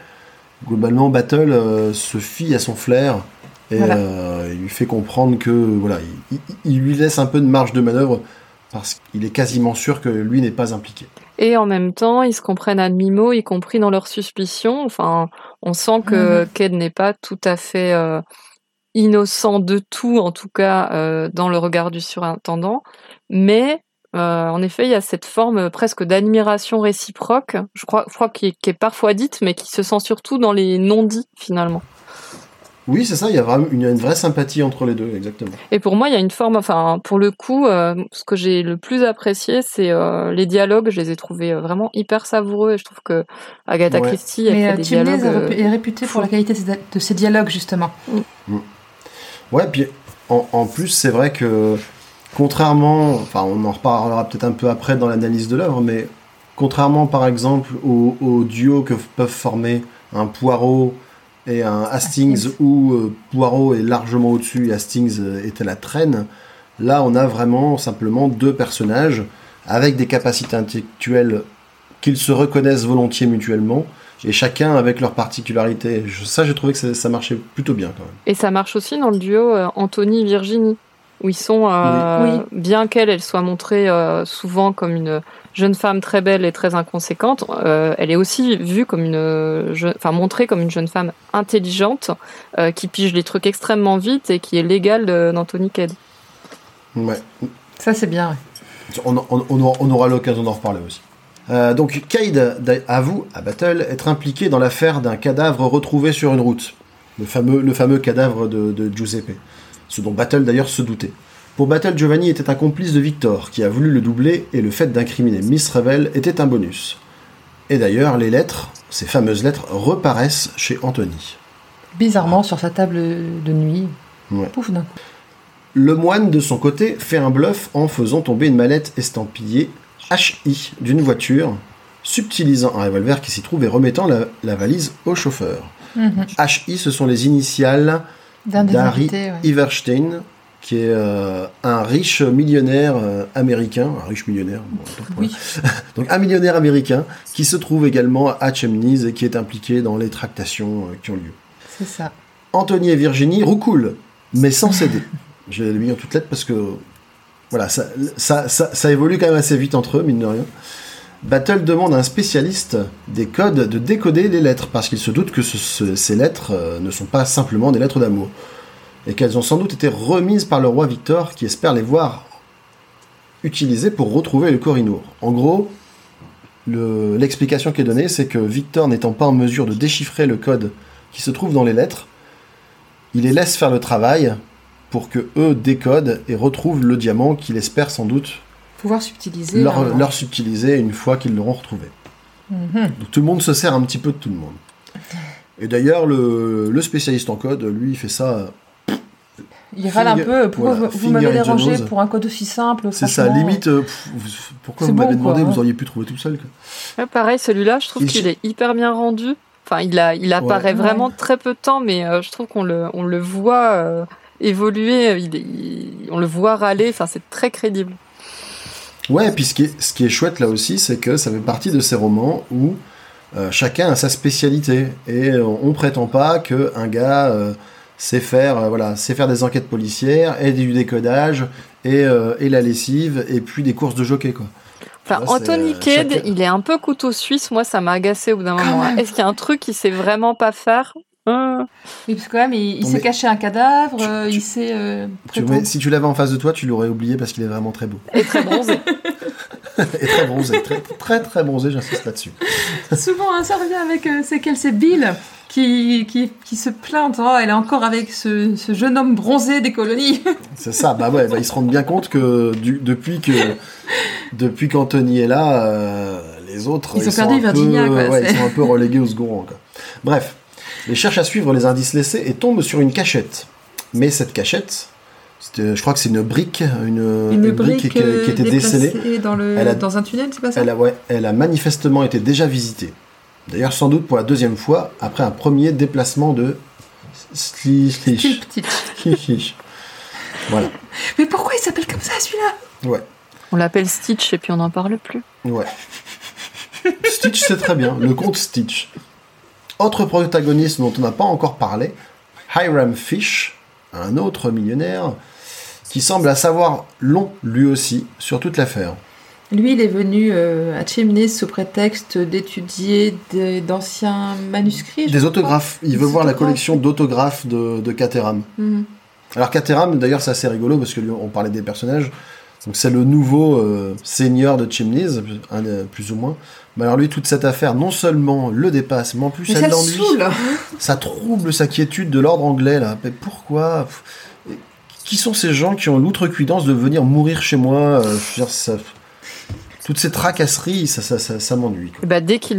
S3: globalement Battle euh, se fie à son flair et
S2: Voilà.
S3: euh, il lui fait comprendre que voilà, il, il- il lui laisse un peu de marge de manœuvre parce qu'il est quasiment sûr que lui n'est pas impliqué.
S4: Et en même temps, ils se comprennent à demi-mot, y compris dans leurs suspicions. Enfin, on sent que
S2: Mhm.
S4: Ked n'est pas tout à fait euh, innocent de tout, en tout cas euh, dans le regard du surintendant. Mais euh, en effet, il y a cette forme presque d'admiration réciproque, je crois, je crois qui, est, qui est parfois dite, mais qui se sent surtout dans les non-dits finalement.
S3: Oui, c'est ça, il y a vraiment une, une vraie sympathie entre les deux, exactement.
S4: Et pour moi, il y a une forme, enfin, pour le coup, euh, ce que j'ai le plus apprécié, c'est euh, les dialogues. Je les ai trouvés euh, vraiment hyper savoureux et je trouve que Agatha
S3: Ouais.
S4: Christie, elle
S2: Mais
S4: fait
S2: euh,
S4: des
S2: Chimney
S4: dialogues.
S2: est
S4: euh,
S2: rép- est réputé pour la qualité de ses- de ses dialogues, justement.
S3: Ouais, puis en, en plus, c'est vrai que contrairement, enfin, on en reparlera peut-être un peu après dans l'analyse de l'œuvre, mais contrairement par exemple au, au duo que peuvent former un Poirot et un Hastings, où euh, Poirot est largement au-dessus et Hastings euh, est à la traîne, là on a vraiment simplement deux personnages avec des capacités intellectuelles qu'ils se reconnaissent volontiers mutuellement. Et chacun avec leurs particularités. Ça, j'ai trouvé que ça, ça marchait plutôt bien quand même.
S4: Et ça marche aussi dans le duo euh, Anthony-Virginie, où ils sont, euh,
S2: Oui.
S4: bien qu'elle elle soit montrée euh, souvent comme une jeune femme très belle et très inconséquente, euh, elle est aussi vue comme une, je- enfin montrée comme une jeune femme intelligente euh, qui pige les trucs extrêmement vite et qui est l'égale d'Anthony Cade.
S3: Ouais.
S2: Ça, c'est bien.
S3: On, on- on aura, on aura l'occasion d'en reparler aussi. Euh, donc, Cade avoue à Battle être impliqué dans l'affaire d'un cadavre retrouvé sur une route. Le fameux, le fameux cadavre de, de Giuseppe. Ce dont Battle d'ailleurs se doutait. Pour Battle, Giovanni était un complice de Victor, qui a voulu le doubler, et le fait d'incriminer Miss Revel était un bonus. Et d'ailleurs, les lettres, ces fameuses lettres, reparaissent chez Anthony.
S2: Bizarrement, sur sa table de nuit.
S3: Ouais.
S2: Pouf, d'un coup.
S3: Le moine, de son côté, fait un bluff en faisant tomber une mallette estampillée HI d'une voiture, subtilisant un revolver qui s'y trouve et remettant la, la valise au chauffeur.
S2: Mhm.
S3: HI, ce sont les initiales d'Harry
S2: ouais.
S3: Iverstein, qui est euh, un riche millionnaire euh, américain, un riche millionnaire, bon.
S2: Oui.
S3: donc un millionnaire américain qui se trouve également à Chemnitz et qui est impliqué dans les tractations euh, qui ont lieu.
S2: C'est ça.
S3: Anthony et Virginie roucoulent, mais sans céder. Je l'ai mis en toutes lettres parce que voilà, ça, ça, ça, ça évolue quand même assez vite entre eux, mine de rien. Battle demande à un spécialiste des codes de décoder les lettres parce qu'il se doute que ce- ce- ces lettres euh, ne sont pas simplement des lettres d'amour et qu'elles ont sans doute été remises par le roi Victor qui espère les voir utilisées pour retrouver le Corinour. En gros, le- l'explication qui est donnée, c'est que Victor n'étant pas en mesure de déchiffrer le code qui se trouve dans les lettres, il les laisse faire le travail pour que eux décodent et retrouvent le diamant qu'il espère sans doute
S2: Pouvoir subtiliser.
S3: leur, subtiliser une fois qu'ils l'auront retrouvé.
S2: Mhm.
S3: Donc tout le monde se sert un petit peu de tout le monde. Et d'ailleurs, le, le spécialiste en code, lui, il fait ça.
S2: Il râle un peu. Pourquoi
S3: voilà,
S2: vous- m'avez dérangé pour un code aussi simple
S3: C'est ça, limite. euh, pff, pourquoi vous m'avez
S2: bon,
S3: demandé. Vous auriez pu trouver tout seul. quoi.
S4: Ouais, pareil, celui-là, je trouve
S3: Il-
S4: qu'il est hyper bien rendu. Enfin, il, a, il apparaît
S2: Ouais.
S4: vraiment très peu de temps, mais euh, je trouve qu'on le, on le voit euh, évoluer, il, est- il- on le voit râler, enfin, c'est très crédible.
S3: Ouais, et puis ce qui, est, ce qui est chouette là aussi, c'est que ça fait partie de ces romans où euh, chacun a sa spécialité. Et euh, on prétend pas qu'un gars euh, sait, faire, euh, voilà, sait faire des enquêtes policières, et du décodage, et, euh, et la lessive, et puis des courses de jockey. Quoi.
S4: Enfin,
S3: Là,
S4: Anthony Cade,
S3: chacun-
S4: il est un peu couteau suisse, moi, ça m'a agacé au bout d'un moment. Est-ce qu'il y a un truc qu'il sait vraiment pas faire?
S2: Oui, parce que quand même, il,
S3: mais-
S2: cacher un cadavre,
S3: Tu-
S2: euh,
S3: tu-
S2: il sait euh,
S3: si tu l'avais en face de toi, tu l'aurais oublié parce qu'il est vraiment très beau.
S4: Et très bronzé.
S3: et très bronzé, très très très bronzé, j'insiste là-dessus.
S2: Souvent, hein, ça revient avec. euh, c'est quelle C'est Bill qui, qui, qui se plaint. Oh, elle est encore avec ce, ce jeune homme bronzé des colonies.
S3: C'est ça, bah ouais, bah, ils se rendent bien compte que du- depuis que depuis qu'Anthony est là, euh, les autres
S2: Ils ont
S3: sont
S2: perdu
S3: un
S2: Virginia,
S3: peu,
S2: quoi,
S3: ouais, ils sont un peu relégués au second rang. quoi. Bref, ils cherchent à suivre les indices laissés et tombent sur une cachette. Mais cette cachette, C'était- Je crois que c'est une brique, une,
S2: Une,
S3: une
S2: brique,
S3: qui, qui
S2: euh,
S3: était
S2: déplacée
S3: décelée.
S2: dans, le,
S3: Elle a-
S2: dans un tunnel, c'est pas ça
S3: Elle a, ouais, elle a manifestement été déjà visitée. D'ailleurs, sans doute pour la deuxième fois, après un premier déplacement de. Slish. Voilà.
S2: Mais pourquoi il s'appelle comme ça celui-là?
S3: Ouais.
S4: On l'appelle Stitch et puis on n'en parle plus.
S3: Ouais. Stitch, c'est très bien. Le conte Stitch. Autre protagoniste dont on n'a pas encore parlé, Hiram Fish, un autre millionnaire, qui semble à savoir long, lui aussi, sur toute l'affaire.
S2: Lui, il est venu euh, à Chimney sous prétexte d'étudier d'anciens manuscrits.
S3: Des autographes. Il
S2: Des
S3: veut voir la collection d'autographes de, de Caterham.
S2: Mhm.
S3: Alors Caterham, d'ailleurs, c'est assez rigolo parce que lui, on parlait des personnages. Donc c'est le nouveau euh, seigneur de Chimneys, un, euh, plus ou moins. Mais alors lui, toute cette affaire, non seulement le dépasse, mais en plus
S2: Mais
S3: elle l'ennuie. Ça trouble sa quiétude de l'ordre anglais, là. Mais pourquoi? Qui sont ces gens qui ont l'outrecuidance de venir mourir chez moi? Euh, je veux dire, ça- Toutes ces tracasseries, ça, ça, ça, ça m'ennuie.
S4: bah, dès qu'il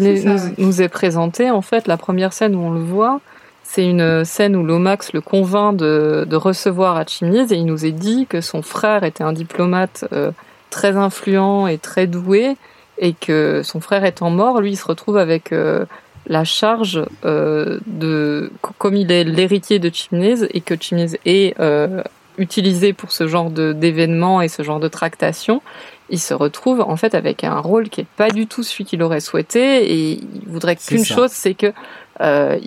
S4: nous est présenté, en fait, la première scène où on le voit, c'est une scène où Lomax le convainc de, de recevoir à Chimneys et il nous est dit que son frère était un diplomate euh, très influent et très doué et que son frère étant mort, lui, il se retrouve avec euh, la charge euh, de, co- comme il est l'héritier de Chimneys et que Chimneys est utilisé pour ce genre de- d'événements et ce genre de tractations, il se retrouve en fait avec un rôle qui est pas du tout celui qu'il aurait souhaité et il voudrait qu'une chose, c'est que euh,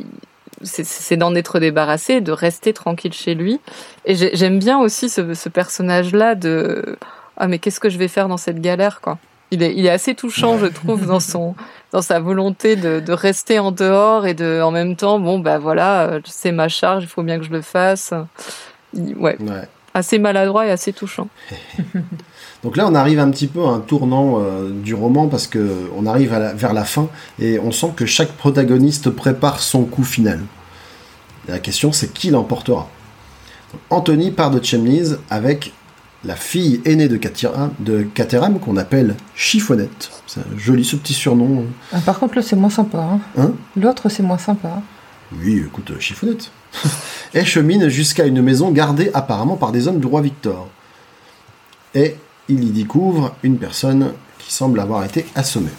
S4: c'est- d'en être débarrassé, de rester tranquille chez lui. Et j'ai- j'aime bien aussi ce, ce personnage-là de ah mais qu'est-ce que je vais faire dans cette galère quoi? Il est, il est assez touchant, je trouve, dans son dans sa volonté de, de rester en dehors et de en même temps bon bah voilà euh, c'est ma charge, il faut bien que je le fasse. Ouais. assez maladroit et assez touchant.
S3: Donc là, on arrive un petit peu à un tournant euh, du roman parce que on arrive à la- vers la fin et on sent que chaque protagoniste prépare son coup final. Et la question, c'est qui l'emportera? Anthony part de Chemnitz avec la fille aînée de Caterham qu'on appelle Chiffonnette. C'est un joli ce petit surnom.
S2: Ah, Par contre, là, c'est moins sympa. hein.
S3: Hein?
S2: L'autre, c'est moins sympa.
S3: Oui, écoute, euh, Chiffonnette. et chemine jusqu'à une maison gardée apparemment par des hommes du roi Victor. Et il y découvre une personne qui semble avoir été assommée.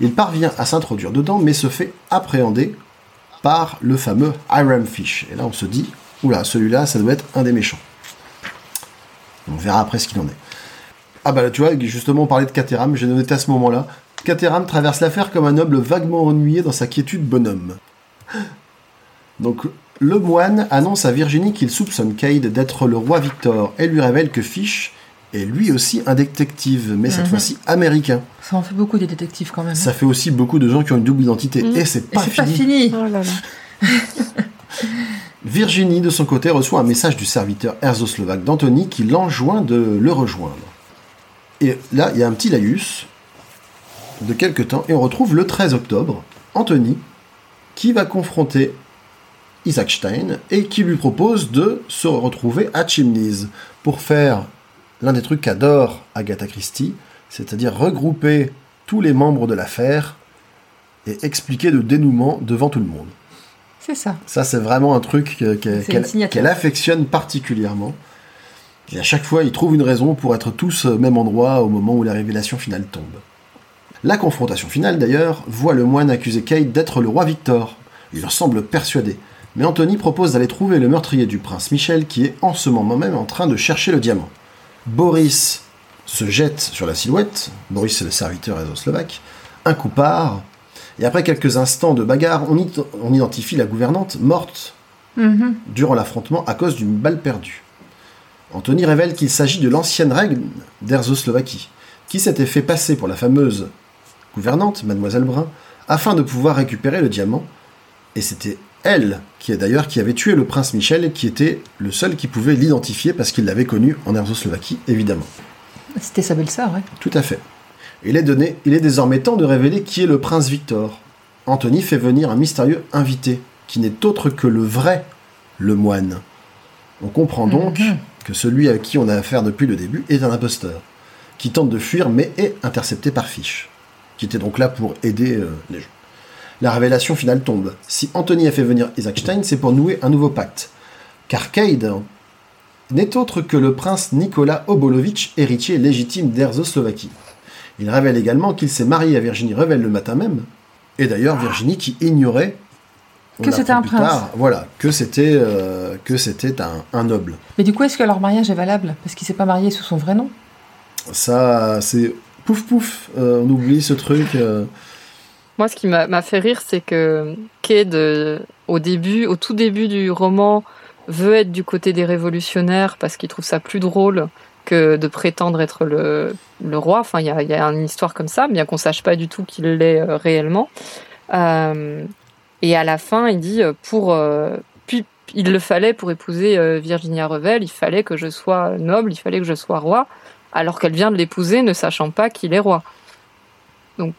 S3: Il parvient à s'introduire dedans, mais se fait appréhender par le fameux Hiram Fish. Et là, on se dit, oula, celui-là, ça doit être un des méchants. On verra après ce qu'il en est. Ah bah là, tu vois, justement, on parlait de Caterham, j'ai noté à ce moment-là. Caterham traverse l'affaire comme un noble vaguement ennuyé dans sa quiétude bonhomme. Donc, le moine annonce à Virginie qu'il soupçonne Cade d'être le roi Victor et lui révèle que Fish est lui aussi un détective, mais cette
S2: Mhm.
S3: fois-ci américain.
S2: Ça en fait beaucoup des détectives quand même.
S3: Ça fait aussi beaucoup de gens qui ont une double identité.
S4: Mhm.
S3: Et c'est pas, fini.
S2: pas fini.
S4: Oh là là.
S3: Virginie, de son côté, reçoit un message du serviteur herzoslovaque d'Anthony qui l'enjoint de le rejoindre. Et là, il y a un petit laïus de quelque temps, et on retrouve le 13 octobre Anthony qui va confronter Isaac Stein et qui lui propose de se retrouver à Chimneys pour faire l'un des trucs qu'adore Agatha Christie, c'est-à-dire regrouper tous les membres de l'affaire et expliquer le dénouement devant tout le monde.
S2: C'est ça.
S3: Ça, c'est vraiment un truc qu'elle affectionne particulièrement. Et à chaque fois, ils trouvent une raison pour être tous au même endroit au moment où la révélation finale tombe. La confrontation finale, d'ailleurs, voit le moine accuser Kate d'être le roi Victor. Il en semble persuadé. Mais Anthony propose d'aller trouver le meurtrier du prince Michel qui est en ce moment même en train de chercher le diamant. Boris se jette sur la silhouette. Boris, c'est le serviteur slovaque. Un coup part. Et après quelques instants de bagarre, on, identifie la gouvernante morte
S2: Mhm.
S3: durant l'affrontement à cause d'une balle perdue. Anthony révèle qu'il s'agit de l'ancienne règle d'Erzoslovaquie, qui s'était fait passer pour la fameuse gouvernante, Mademoiselle Brun, afin de pouvoir récupérer le diamant. Et c'était elle, qui est d'ailleurs qui avait tué le prince Michel et qui était le seul qui pouvait l'identifier parce qu'il l'avait connu en Erzoslovaquie, évidemment.
S2: C'était sa belle-sœur, ouais.
S3: Tout à fait. Il est, donné, il est désormais temps de révéler qui est le prince Victor. Anthony fait venir un mystérieux invité, qui n'est autre que le vrai, le moine. On comprend donc
S2: Mhm.
S3: que celui à qui on a affaire depuis le début est un imposteur, qui tente de fuir mais est intercepté par Fish, qui était donc là pour aider euh, les gens. La révélation finale tombe. Si Anthony a fait venir Isaac Stein, c'est pour nouer un nouveau pacte. Car Cade n'est autre que le prince Nicolas Obolovitch, héritier légitime d'Erzoslovaquie. Il révèle également qu'il s'est marié à Virginie Revel le matin même, et d'ailleurs Virginie qui ignorait on
S2: Que c'était un prince.
S3: tard, voilà, que c'était euh, que c'était un, un noble.
S2: Mais du coup, est-ce que leur mariage est valable? Parce qu'il s'est pas marié sous son vrai nom?
S3: Ça, c'est pouf pouf, euh, on oublie ce truc. euh,
S4: Moi, ce qui m'a fait rire, c'est que Cade, euh, au début, au tout début du roman, veut être du côté des révolutionnaires parce qu'il trouve ça plus drôle que de prétendre être le, roi. Enfin, il y a, une histoire comme ça, bien qu'on sache pas du tout qu'il l'est euh, réellement. Euh, et à la fin, il dit pour puis il le fallait pour épouser Virginia Revel, il fallait que je sois noble, il fallait que je sois roi, alors qu'elle vient de l'épouser, ne sachant pas qu'il est roi. Donc,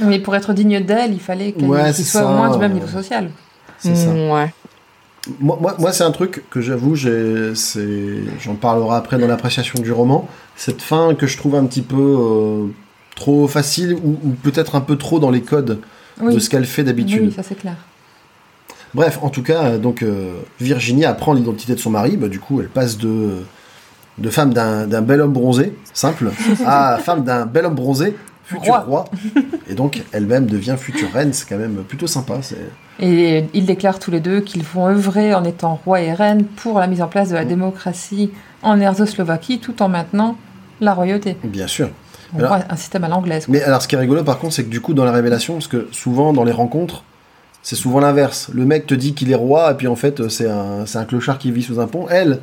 S2: Mais pour être digne d'elle, il fallait qu'elle
S3: Ouais,
S2: soit
S3: ça,
S2: au moins du même niveau social.
S3: c'est ça.
S4: Mm, Ouais.
S3: Moi, moi, moi, c'est un truc que j'avoue, j'en parlerai après dans l'appréciation du roman. Cette fin que je trouve un petit peu euh, trop facile ou, ou peut-être un peu trop dans les codes
S2: Oui,
S3: de ce qu'elle fait d'habitude.
S2: oui ça c'est clair.
S3: Bref, en tout cas, donc euh, Virginie apprend l'identité de son mari. Bah, du coup, elle passe de, de femme d'un d'un bel homme bronzé, simple, à femme d'un bel homme bronzé, futur
S2: Roi.
S3: roi. Et donc, elle-même devient future reine. C'est quand même plutôt sympa.
S2: Et ils déclarent tous les deux qu'ils vont œuvrer en étant roi et reine pour la mise en place de la
S3: Mm.
S2: démocratie en Erzoslovaquie tout en maintenant la royauté.
S3: Bien sûr.
S2: On
S3: Alors-
S2: voit un système à l'anglaise.
S3: Mais alors, ce qui est rigolo, par contre, c'est que du coup, dans la révélation, parce que souvent, dans les rencontres, c'est souvent l'inverse. Le mec te dit qu'il est roi, et puis en fait, c'est un, c'est un clochard qui vit sous un pont. Elle,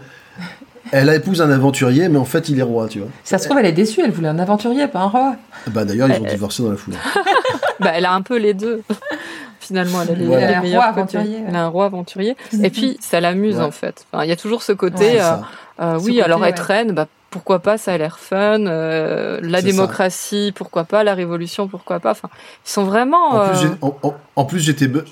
S3: elle épouse un aventurier, mais en fait, il est roi, tu vois.
S2: Ça se trouve, elle est déçue, elle voulait un aventurier, pas un roi.
S3: Bah, d'ailleurs, ils ont
S4: Euh,
S3: divorcé dans la foulée.
S4: Bah, elle a un peu les deux. Finalement, elle a les,
S3: Voilà.
S4: les
S2: Elle a un roi aventurier.
S4: Elle a un roi aventurier. Et puis, ça l'amuse
S3: Ouais.
S4: en fait. Enfin, Il y a toujours ce côté. Euh, euh,
S2: Ce
S4: oui,
S2: côté,
S4: alors être
S2: ouais.
S4: reine, bah, pourquoi pas, ça a l'air fun. euh, la démocratie, pourquoi pas. La révolution, pourquoi pas. Enfin, ils sont vraiment.
S3: En plus,
S4: euh,
S3: j'ai- en, en- en plus,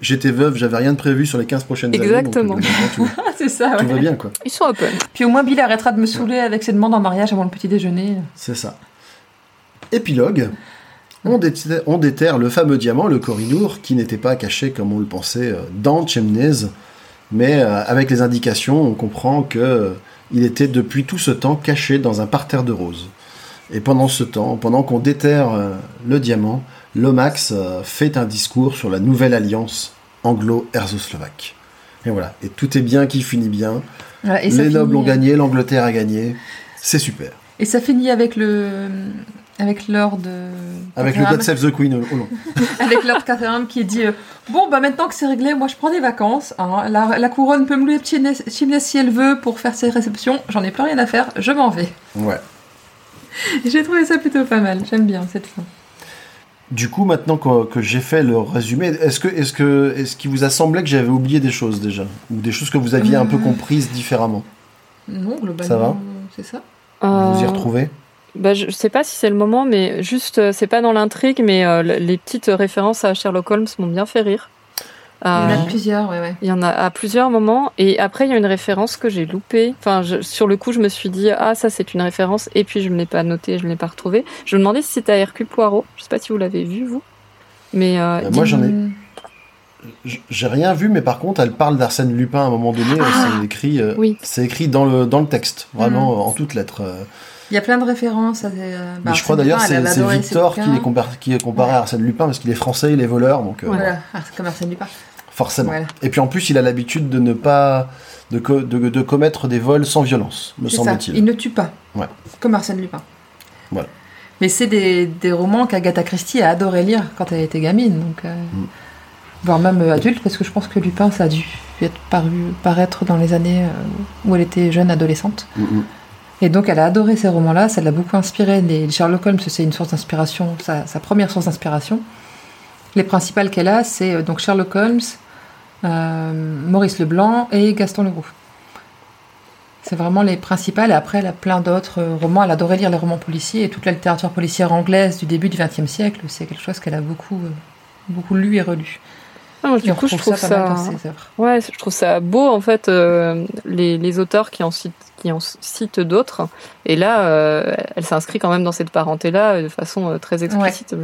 S3: j'étais veuve, j'avais rien de prévu sur les 15 prochaines
S4: Exactement.
S3: années. euh, tout,
S2: Ah, c'est ça,
S3: tout
S2: ouais.
S3: va bien, quoi.
S4: Ils sont open.
S2: Puis au moins, Bill arrêtera de me saouler avec ses demandes en mariage avant le petit déjeuner.
S3: C'est ça. Épilogue. On déterre, on déterre le fameux diamant, le corridor, qui n'était pas caché comme on le pensait dans Chemnez, mais euh, avec les indications, on comprend que euh, il était depuis tout ce temps caché dans un parterre de roses. Et pendant ce temps, pendant qu'on déterre euh, le diamant, Lomax euh, fait un discours sur la nouvelle alliance anglo-erzoslovaque. Et voilà. Et tout est bien qui finit bien.
S2: Voilà, et ça
S3: les nobles
S2: finit-
S3: ont gagné, l'Angleterre a gagné. C'est super.
S2: Et ça finit avec le. Avec Lord. euh,
S3: Avec le God Save the Queen au long.
S2: avec Lord Catherine qui dit euh, Bon, bah maintenant que c'est réglé, moi je prends des vacances. hein. La, la couronne peut me louer Chimney si elle veut pour faire ses réceptions. J'en ai plus rien à faire, je m'en vais.
S3: Ouais.
S2: J'ai trouvé ça plutôt pas mal. J'aime bien cette fin.
S3: Du coup, maintenant que, que j'ai fait le résumé, est-ce que, est-ce que, est-ce qu'il vous a semblé que j'avais oublié des choses déjà, ou des choses que vous aviez un peu
S2: Euh.
S3: comprises différemment?
S2: Non, globalement,
S3: Ça va?
S2: c'est ça.
S3: Vous y retrouvez?
S4: Bah, je sais pas si c'est le moment, mais juste, euh, c'est pas dans l'intrigue, mais euh, le- les petites références à Sherlock Holmes m'ont bien fait rire.
S2: Il y en a
S4: Euh,
S2: plusieurs, ouais, ouais.
S4: Il y en a à plusieurs moments. Et après, il y a une référence que j'ai loupée. Enfin, je- sur le coup, je me suis dit, ah, ça, c'est une référence. Et puis, je ne l'ai pas noté, je ne l'ai pas retrouvé. Je me demandais si c'était à Hercule Poirot. Je sais pas si vous l'avez vu, vous. Mais euh,
S3: Euh, Moi, j'en ai, j'ai rien vu, mais par contre, elle parle d'Arsène Lupin à un moment donné.
S4: Ah.
S3: c'est écrit, euh,
S4: Oui.
S3: c'est écrit dans le dans le texte, vraiment euh, en toutes lettres.
S2: Il y a plein de références. À, euh, bah,
S3: mais je crois d'ailleurs c'est Victor qui est, comparé, qui est comparé à Arsène Lupin parce qu'il est français, il est voleur, donc euh,
S2: Voilà, comme Arsène Lupin.
S3: forcément.
S2: Voilà.
S3: Et puis en plus, il a l'habitude de ne pas de, co- de, de commettre des vols sans violence, me semble-t-il.
S2: Il ne tue pas.
S3: Ouais.
S2: Comme Arsène Lupin.
S3: Voilà.
S2: Mais c'est des, des romans qu'Agatha Christie a adoré lire quand elle était gamine. Donc, euh,
S3: Mm.
S2: Voire même adulte, parce que je pense que Lupin, ça a dû être paru, paraître dans les années où elle était jeune adolescente.
S3: Mhm.
S2: Et donc elle a adoré ces romans-là, ça l'a beaucoup inspiré. Les Sherlock Holmes, c'est une source d'inspiration, sa, sa première source d'inspiration. Les principales qu'elle a, c'est euh, donc Sherlock Holmes, euh, Maurice Leblanc et Gaston Leroux. C'est vraiment les principales. Et après, elle a plein d'autres euh, romans. Elle adorait lire les romans policiers et toute la littérature policière anglaise du début du XXe siècle. C'est quelque chose qu'elle a beaucoup, beaucoup lu et relu.
S4: Ah, moi, du coup, je trouve ça. Ouais, je trouve ça beau en fait euh, les, les auteurs qui en citent qui en citent d'autres et là euh, elle s'inscrit quand même dans cette parenté là de façon euh, très explicite.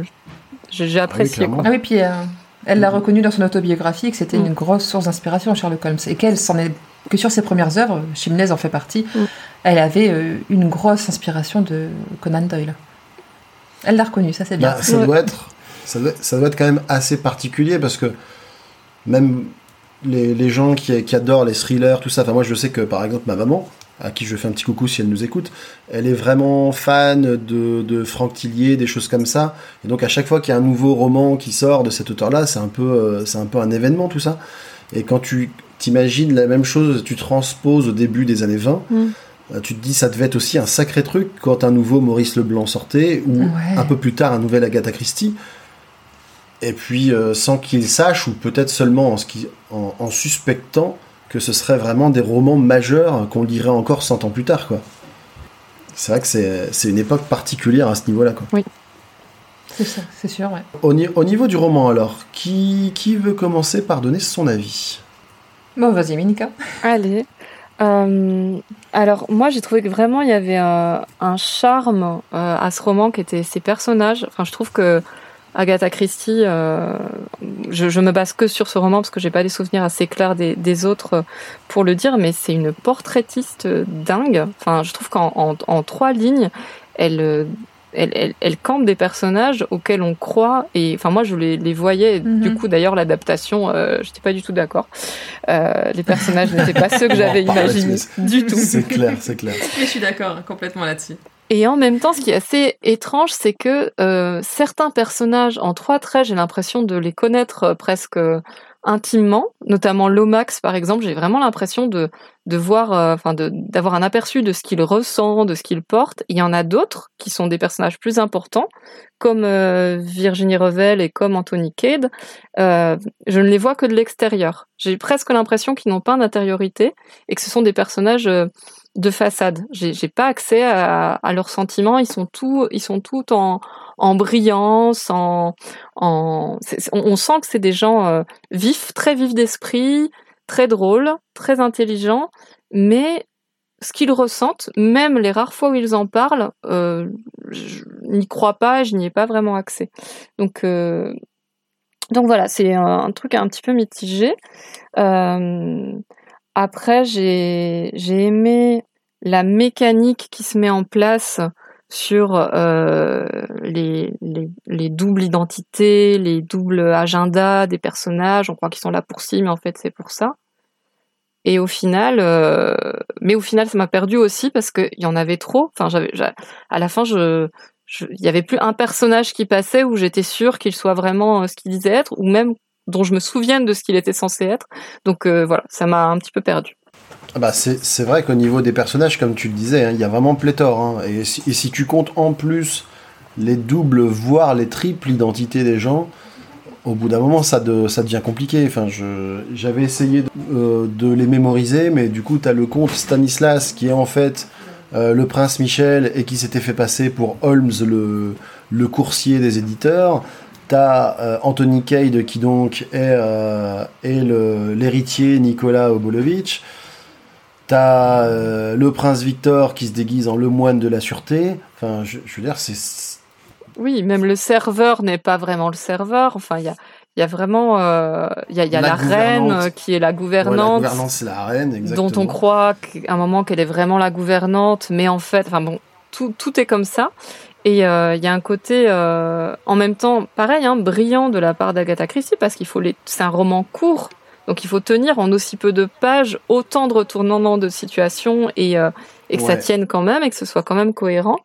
S4: J'ai j'ai apprécié quoi.
S2: Ah oui, puis euh, elle l'a reconnu dans son autobiographie que c'était
S4: Mm.
S2: une grosse source d'inspiration, Sherlock Holmes, et qu'elle s'en est que sur ses premières œuvres, Chimnez en fait partie,
S4: Mm.
S2: elle avait euh, une grosse inspiration de Conan Doyle. Elle l'a reconnu, ça c'est bien.
S3: Bah, ça,
S4: Ouais.
S3: doit être, ça, doit, ça doit être quand même assez particulier parce que même les, les gens qui, qui adorent les thrillers, tout ça, enfin moi je sais que par exemple ma maman, à qui je fais un petit coucou si elle nous écoute, elle est vraiment fan de, de Franck Tillier, des choses comme ça. Et donc à chaque fois qu'il y a un nouveau roman qui sort de cet auteur-là, c'est un, peu, euh, c'est un peu un événement tout ça. Et quand tu t'imagines la même chose, tu transposes au début des années 20,
S4: Mm.
S3: euh, tu te dis ça devait être aussi un sacré truc quand un nouveau Maurice Leblanc sortait, ou
S2: Ouais.
S3: un peu plus tard un nouvel Agatha Christie. Et puis euh, sans qu'il sache, ou peut-être seulement en- en suspectant que ce serait vraiment des romans majeurs qu'on lirait encore 100 ans plus tard. quoi. C'est vrai que c'est c'est une époque particulière à ce niveau-là. quoi.
S2: C'est ça, c'est sûr, ouais.
S3: Au, ni- au niveau du roman alors, qui, qui veut commencer par donner son avis?
S2: Bon, vas-y, Minika.
S4: Allez. Euh, alors moi j'ai trouvé que vraiment il y avait euh, un charme euh, à ce roman qui était ses personnages. Enfin je trouve que Agatha Christie, euh, je, je me base que sur ce roman parce que j'ai pas des souvenirs assez clairs des, des autres pour le dire, mais c'est une portraitiste dingue. Enfin je trouve qu'en en, en trois lignes elle elle, elle, elle campe des personnages auxquels on croit et enfin moi je les, les voyais
S2: Mhm.
S4: du coup d'ailleurs l'adaptation euh, j'étais pas du tout d'accord euh, les personnages n'étaient pas ceux que j'avais imaginés du tout
S3: C'est clair, c'est clair.
S2: je suis d'accord complètement là-dessus.
S4: Et en même temps ce qui est assez étrange c'est que euh, certains personnages en trois traits j'ai l'impression de les connaître euh, presque euh, intimement. Notamment Lomax par exemple j'ai vraiment l'impression de de voir euh, enfin de d'avoir un aperçu de ce qu'il ressent de ce qu'il porte. Il y en a d'autres qui sont des personnages plus importants comme euh, Virginie Revel et comme Anthony Cade euh, je ne les vois que de l'extérieur. J'ai presque l'impression qu'ils n'ont pas d'intériorité et que ce sont des personnages euh, de façade j'ai pas accès à, leurs sentiments ils sont tout ils sont tout en en brillance en on, sent que c'est des gens euh, vifs très vifs d'esprit très drôles très intelligents mais ce qu'ils ressentent, même les rares fois où ils en parlent, euh, je n'y crois pas, je n'y ai pas vraiment accès. Donc, euh, donc voilà, c'est un, truc un petit peu mitigé. Après, j'ai aimé la mécanique qui se met en place sur euh, les, les, les doubles identités, les doubles agendas des personnages. On croit qu'ils sont là pour ci, mais en fait c'est pour ça. Et au final, euh, mais au final, ça m'a perdu aussi parce qu'il y en avait trop. Enfin, à la fin, il y avait plus un personnage qui passait où j'étais sûre qu'il soit vraiment euh, ce qu'il disait être, ou même dont je me souvienne de ce qu'il était censé être. Donc euh, voilà, ça m'a un petit peu perdu.
S3: Ah bah c'est vrai qu'au niveau des personnages, comme tu le disais, hein, il y a vraiment pléthore. hein. Et, si, tu comptes en plus les doubles, voire les triples identités des gens, au bout d'un moment, ça, de, ça devient compliqué. Enfin, j'avais essayé de, euh, de les mémoriser, mais du coup, tu as le comte Stanislas qui est en fait euh, le prince Michel et qui s'était fait passer pour Holmes, le, le coursier des éditeurs. T'as euh, Anthony Cade qui donc est, euh, est l'héritier Nicolas Obolovitch. T'as euh, le prince Victor qui se déguise en le moine de la sûreté. Enfin, je, je veux dire, c'est.
S4: Oui, même le serveur n'est pas vraiment le serveur. Enfin, il y a, y a vraiment, il y a, il y a
S3: La
S4: la, reine
S3: gouvernante.
S4: qui est la
S3: Ouais, la
S4: gouvernante.
S3: gouvernante, c'est la reine, exactement.
S4: dont on croit qu'à un moment qu'elle est vraiment la gouvernante, mais en fait, enfin bon, tout, tout est comme ça. Et euh, il y a un côté, euh, en même temps, pareil, hein, brillant de la part d'Agatha Christie, parce qu'il faut les, c'est un roman court, donc il faut tenir en aussi peu de pages autant de retournements de situation et, euh, et que ça tienne quand même et que ce soit quand même cohérent.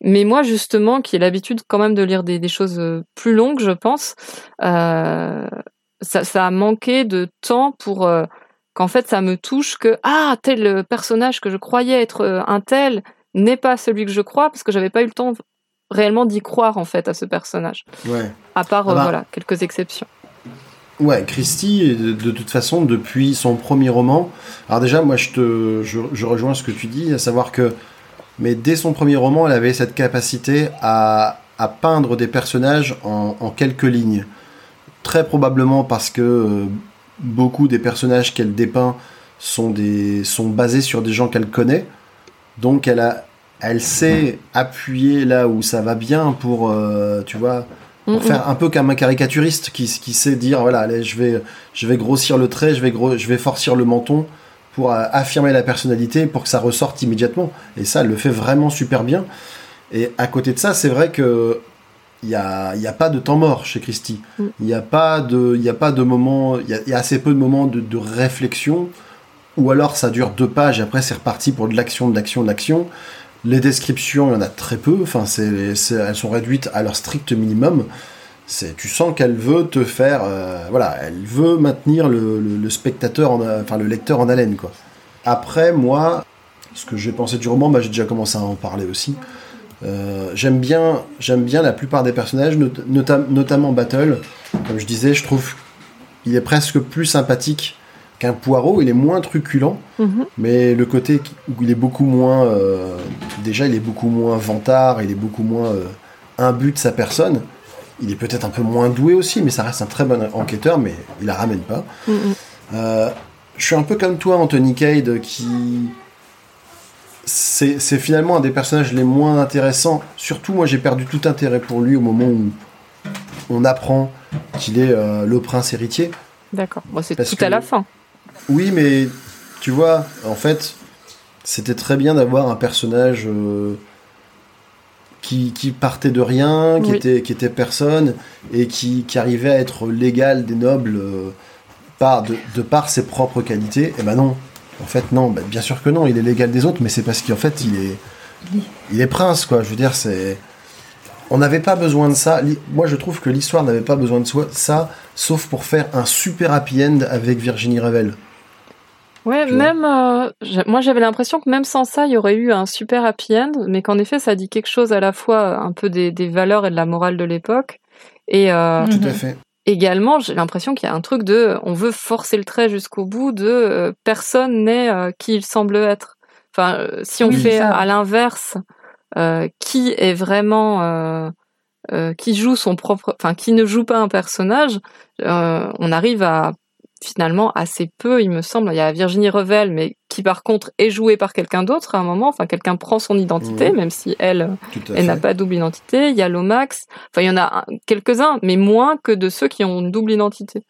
S4: Mais moi, justement, qui ai l'habitude quand même de lire des, des choses plus longues, je pense, ça, ça a manqué de temps pour qu'en fait ça me touche que ah tel personnage que je croyais être un tel n'est pas celui que je crois parce que j'avais pas eu le temps réellement d'y croire en fait à ce personnage
S3: Ouais.
S4: à part
S3: Ah
S4: euh,
S3: bah.
S4: voilà quelques exceptions
S3: Ouais, Christie, de, de toute façon, depuis son premier roman. Alors, déjà, moi, je, te, je, je rejoins ce que tu dis, à savoir que. Mais dès son premier roman, elle avait cette capacité à, à peindre des personnages en, en quelques lignes. Très probablement parce que euh, beaucoup des personnages qu'elle dépeint sont, des, sont basés sur des gens qu'elle connaît. Donc, elle, a, elle sait appuyer là où ça va bien pour, euh, tu vois, pour faire un peu comme un caricaturiste qui, qui sait dire voilà allez, je vais je vais grossir le trait je vais gros, je vais forcir le menton pour euh, affirmer la personnalité, pour que ça ressorte immédiatement. Et ça, elle le fait vraiment super bien. Et à côté de ça, c'est vrai que il n'y a, y a pas de temps mort chez Christie.
S4: Mm.
S3: Il n'y a pas de, il y a pas de moments, il y a, il y a assez peu de moments de, de réflexion, ou alors ça dure deux pages et après c'est reparti pour de l'action, de l'action, de l'action. Les descriptions, il y en a très peu. Enfin, c'est, elles sont réduites à leur strict minimum. C'est, tu sens qu'elle veut te faire, euh, voilà, elle veut maintenir le, spectateur, en, enfin le lecteur en haleine, quoi. Après, moi, ce que j'ai pensé du roman, bah, j'ai déjà commencé à en parler aussi. Euh, j'aime bien, j'aime bien la plupart des personnages, not- nota- notamment Battle. Comme je disais, je trouve il est presque plus sympathique qu'un Poirot. Il est moins truculent,
S4: Mhm.
S3: mais le côté où il est beaucoup moins, euh, déjà, il est beaucoup moins vantard, il est beaucoup moins euh, imbu de sa personne. Il est peut-être un peu moins doué aussi, mais ça reste un très bon enquêteur, mais il la ramène pas.
S4: Mhm.
S3: Euh, je suis un peu comme toi, Anthony Cade, qui. C'est finalement un des personnages les moins intéressants. Surtout, moi, j'ai perdu tout intérêt pour lui au moment où on apprend qu'il est euh, le prince héritier.
S4: D'accord. Bon, c'est tout
S3: que-
S4: à la fin.
S3: Oui, mais tu vois, en fait, c'était très bien d'avoir un personnage euh, qui, qui partait de rien, qui,
S4: Oui.
S3: était, qui était personne, et qui, qui arrivait à être l'égal des nobles euh, par, de, de par ses propres qualités. Et ben non, en fait, non, bah, bien sûr que non, il est l'égal des autres, mais c'est parce qu'en fait, il est,
S2: Il est-
S3: il est prince, quoi. Je veux dire, c'est. On n'avait pas besoin de ça. Moi, je trouve que l'histoire n'avait pas besoin de ça, sauf pour faire un super happy end avec Virginie Revel.
S4: Ouais, même euh, moi j'avais l'impression que même sans ça, il y aurait eu un super happy end, mais qu'en effet, ça dit quelque chose à la fois euh, un peu des, des valeurs et de la morale de l'époque, et euh,
S2: Mhm.
S3: Tout à fait.
S4: également, j'ai l'impression qu'il y a un truc de, on veut forcer le trait jusqu'au bout de euh, personne n'est euh, qui il semble être. Enfin, euh, si on
S2: Oui,
S4: fait
S2: ça.
S4: à l'inverse, euh, qui est vraiment, euh, euh, qui joue son propre, enfin, qui ne joue pas un personnage, euh, on arrive à finalement assez peu, il me semble. Il y a Virginie Revel, mais qui par contre est jouée par quelqu'un d'autre à un moment. Enfin, quelqu'un prend son identité, même si elle, elle n'a pas double identité. Il y a Lomax. Enfin, il y en a un- quelques-uns, mais moins que de ceux qui ont une double identité.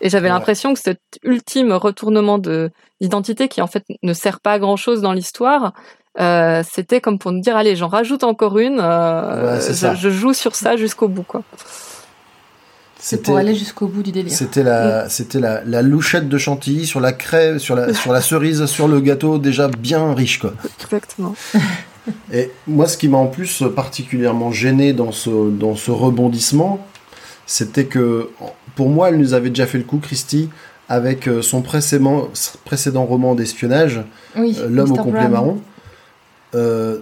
S4: Et j'avais
S3: Ouais.
S4: l'impression que cet ultime retournement de d'identité, qui en fait ne sert pas à grand chose dans l'histoire, euh, c'était comme pour nous dire allez, j'en rajoute encore une. euh,
S3: Ouais,
S4: je, je joue sur ça jusqu'au bout, quoi.
S2: C'est pour aller jusqu'au bout du délire.
S3: C'était la, c'était la, la louchette de chantilly sur la crème, sur la, sur la cerise, sur le gâteau déjà bien riche quoi.
S4: Exactement.
S3: Et moi, ce qui m'a en plus particulièrement gêné dans ce, dans ce rebondissement, c'était que pour moi, elle nous avait déjà fait le coup, Christie, avec euh, son précédent, précédent roman d'espionnage,
S2: Oui,
S3: euh, L'homme au complet marron. Euh,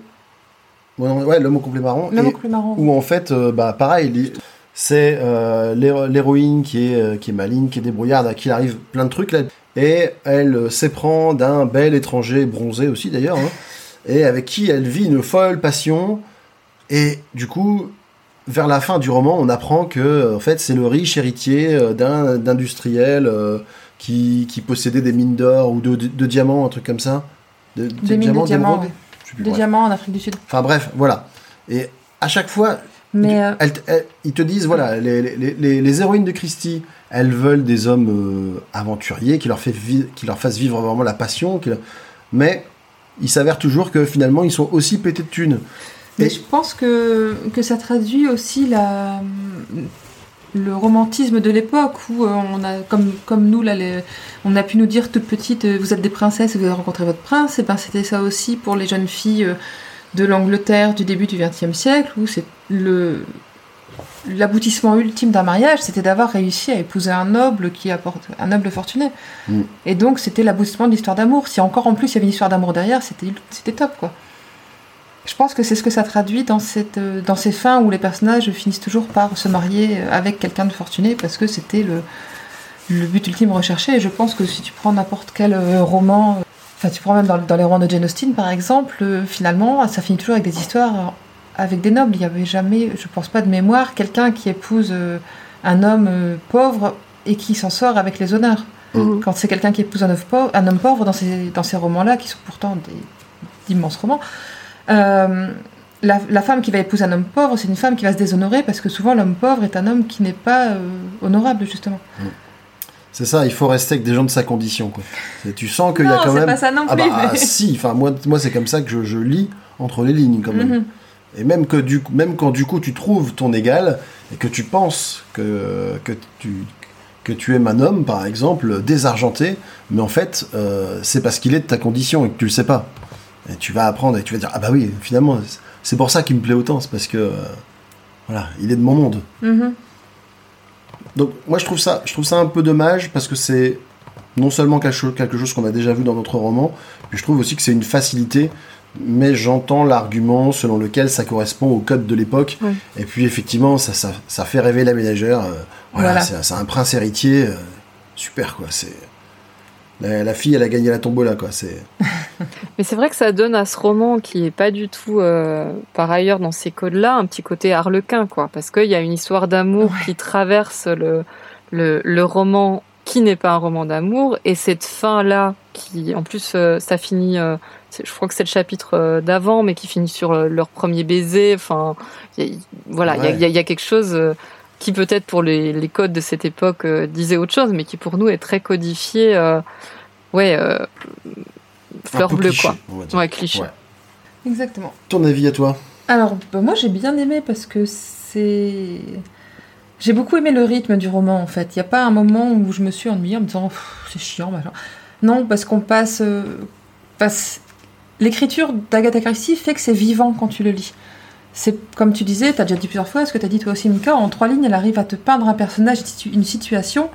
S3: ouais, L'homme au complet marron.
S2: L'homme
S3: Et-
S2: au complet marron.
S3: où en fait, euh, bah, pareil, c'est euh, l'héro- l'héroïne qui est, euh, qui est maligne, qui est débrouillarde, à qui il arrive plein de trucs là, et elle euh, s'éprend d'un bel étranger bronzé aussi d'ailleurs, hein, et avec qui elle vit une folle passion, et du coup, vers la fin du roman, on apprend que en fait c'est le riche héritier d'un d'industriel euh, qui, qui possédait des mines d'or ou de, de- de diamants, un truc comme ça. De,
S2: Des mines de diamants, ouais.
S3: Plus,
S2: Des diamants en Afrique du Sud.
S3: Enfin bref, voilà. Et à chaque fois,
S2: Mais euh,
S3: elles- elles- ils te disent, voilà, les, les- les- les héroïnes de Christie, elles veulent des hommes euh, aventuriers qui leur, fait qui leur fassent vivre vraiment la passion. qui leur- Mais il s'avère toujours que finalement, ils sont aussi pétés de thunes.
S2: Mais
S3: Et-
S2: je pense que, que ça traduit aussi la, le romantisme de l'époque où euh, on a, comme, comme nous, là, les- on a pu nous dire toute petite, vous êtes des princesses et vous avez rencontré votre prince. Et ben c'était ça aussi pour les jeunes filles de l'Angleterre du début du XXe siècle où c'est le l'aboutissement ultime d'un mariage, c'était d'avoir réussi à épouser un noble qui apporte un noble fortuné.
S3: Mm.
S2: Et donc c'était l'aboutissement de l'histoire d'amour. Si encore en plus il y avait une histoire d'amour derrière, c'était c'était top quoi. Je pense que c'est ce que ça traduit dans, cette, dans ces fins où les personnages finissent toujours par se marier avec quelqu'un de fortuné parce que c'était le, le but ultime recherché. Et je pense que si tu prends n'importe quel euh, roman, euh, enfin tu prends même dans, dans les romans de Jane Austen par exemple, euh, finalement ça finit toujours avec des histoires euh, avec des nobles. Il n'y avait jamais, je pense pas de mémoire, quelqu'un qui épouse euh, un homme euh, pauvre et qui s'en sort avec les honneurs.
S4: Mhm.
S2: Quand c'est quelqu'un qui épouse un homme pauvre, un homme pauvre dans ces, dans ces romans-là, qui sont pourtant d'immenses romans, la, la femme qui va épouser un homme pauvre, c'est une femme qui va se déshonorer parce que souvent l'homme pauvre est un homme qui n'est pas honorable, justement.
S3: C'est ça, il faut rester avec des gens de sa condition. Quoi. Tu sens qu'il y a quand même.
S2: pas ça non
S3: ah bah
S2: mais-
S3: si, enfin moi, moi c'est comme ça que je, je lis entre les lignes quand même.
S2: Mhm.
S3: Et même que du même quand du coup tu trouves ton égal et que tu penses que que tu que tu aimes un homme par exemple désargenté, mais en fait euh, c'est parce qu'il est de ta condition et que tu le sais pas. Et tu vas apprendre et tu vas dire ah bah oui finalement c'est pour ça qu'il me plaît autant, c'est parce que euh, voilà il est de mon monde.
S2: Mhm.
S3: Donc moi je trouve ça, je trouve ça un peu dommage parce que c'est non seulement quelque chose, quelque chose qu'on a déjà vu dans notre roman, puis je trouve aussi que c'est une facilité, mais j'entends l'argument selon lequel ça correspond au code de l'époque,
S4: Oui.
S3: et puis effectivement ça, ça, ça fait rêver la ménagère, euh, voilà,
S2: Voilà.
S3: c'est c'est un prince héritier, euh, super quoi, c'est... La, la fille elle a gagné la tombola quoi, c'est...
S4: Mais c'est vrai que ça donne à ce roman qui est pas du tout, euh, par ailleurs, dans ces codes-là, un petit côté harlequin, quoi. Parce qu'il y a une histoire d'amour
S2: Ouais.
S4: qui traverse le, le, le roman qui n'est pas un roman d'amour. Et cette fin-là, qui, en plus, euh, ça finit, euh, je crois que c'est le chapitre euh, d'avant, mais qui finit sur leur premier baiser. Enfin, il y a- voilà, il y a-
S3: Ouais.
S4: il y, a- il y a quelque chose euh, qui peut-être pour les, les codes de cette époque euh, disait autre chose, mais qui pour nous est très codifié. euh, ouais, euh, fleur bleue,
S3: cliché,
S4: quoi.
S3: on va dire.
S4: Ouais, cliché.
S3: Ouais.
S2: Exactement.
S3: Ton avis à toi?
S2: Alors, bah, moi j'ai bien aimé parce que c'est. J'ai beaucoup aimé le rythme du roman en fait. Il n'y a pas un moment où je me suis ennuyée en me disant c'est chiant, machin. Non, parce qu'on passe. euh, passe... L'écriture d'Agatha Christie fait que c'est vivant quand tu le lis. C'est comme tu disais, tu as déjà dit plusieurs fois, ce que tu as dit toi aussi, Mika, en trois lignes, elle arrive à te peindre un personnage, une situation,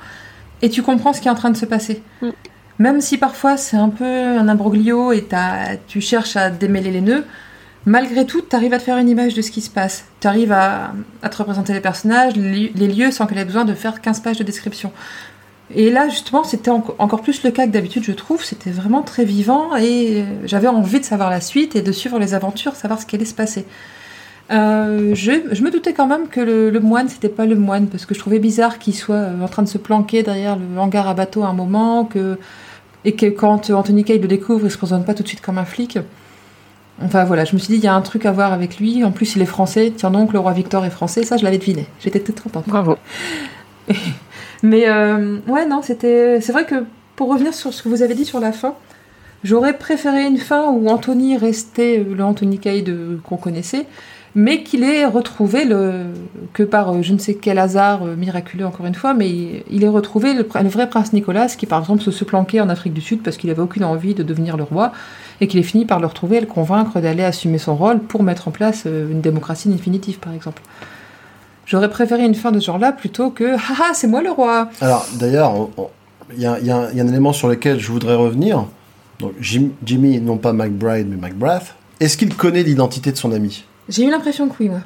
S2: et tu comprends ce qui est en train de se passer.
S4: Mm.
S2: Même si parfois c'est un peu un imbroglio et tu cherches à démêler les nœuds, malgré tout, tu arrives à te faire une image de ce qui se passe. Tu arrives à, à te représenter les personnages, les, les lieux, sans qu'elle ait besoin de faire 15 pages de description. Et là, justement, c'était enco- encore plus le cas que d'habitude, je trouve. C'était vraiment très vivant et j'avais envie de savoir la suite et de suivre les aventures, savoir ce qui allait se passer. Euh, je, je me doutais quand même que le, le moine, c'était pas le moine, parce que je trouvais bizarre qu'il soit euh, en train de se planquer derrière le hangar à bateau à un moment, que, et que quand Anthony Kay le découvre, il se présente pas tout de suite comme un flic. Enfin voilà, je me suis dit, il y a un truc à voir avec lui. En plus, il est français. Tiens donc, le roi Victor est français. Ça, je l'avais deviné. J'étais toute contente.
S4: Bravo.
S2: Mais euh, ouais, non, c'était. C'est vrai que pour revenir sur ce que vous avez dit sur la fin, j'aurais préféré une fin où Anthony restait le Anthony Kay qu'on connaissait, mais qu'il ait retrouvé le que par euh, je ne sais quel hasard euh, miraculeux encore une fois, mais il, ait retrouvé le, vrai prince Nicolas qui par exemple se, se planquait en Afrique du Sud parce qu'il avait aucune envie de devenir le roi et qu'il ait fini par le retrouver et le convaincre d'aller assumer son rôle pour mettre en place euh, une démocratie définitive par exemple. J'aurais préféré une fin de ce genre-là plutôt que haha c'est moi le roi.
S3: Alors, d'ailleurs, il y, a- un élément sur lequel je voudrais revenir. Jimmy, non pas McBride, mais McBrath, est-ce qu'il connaît l'identité de son ami?
S2: J'ai eu l'impression que oui moi.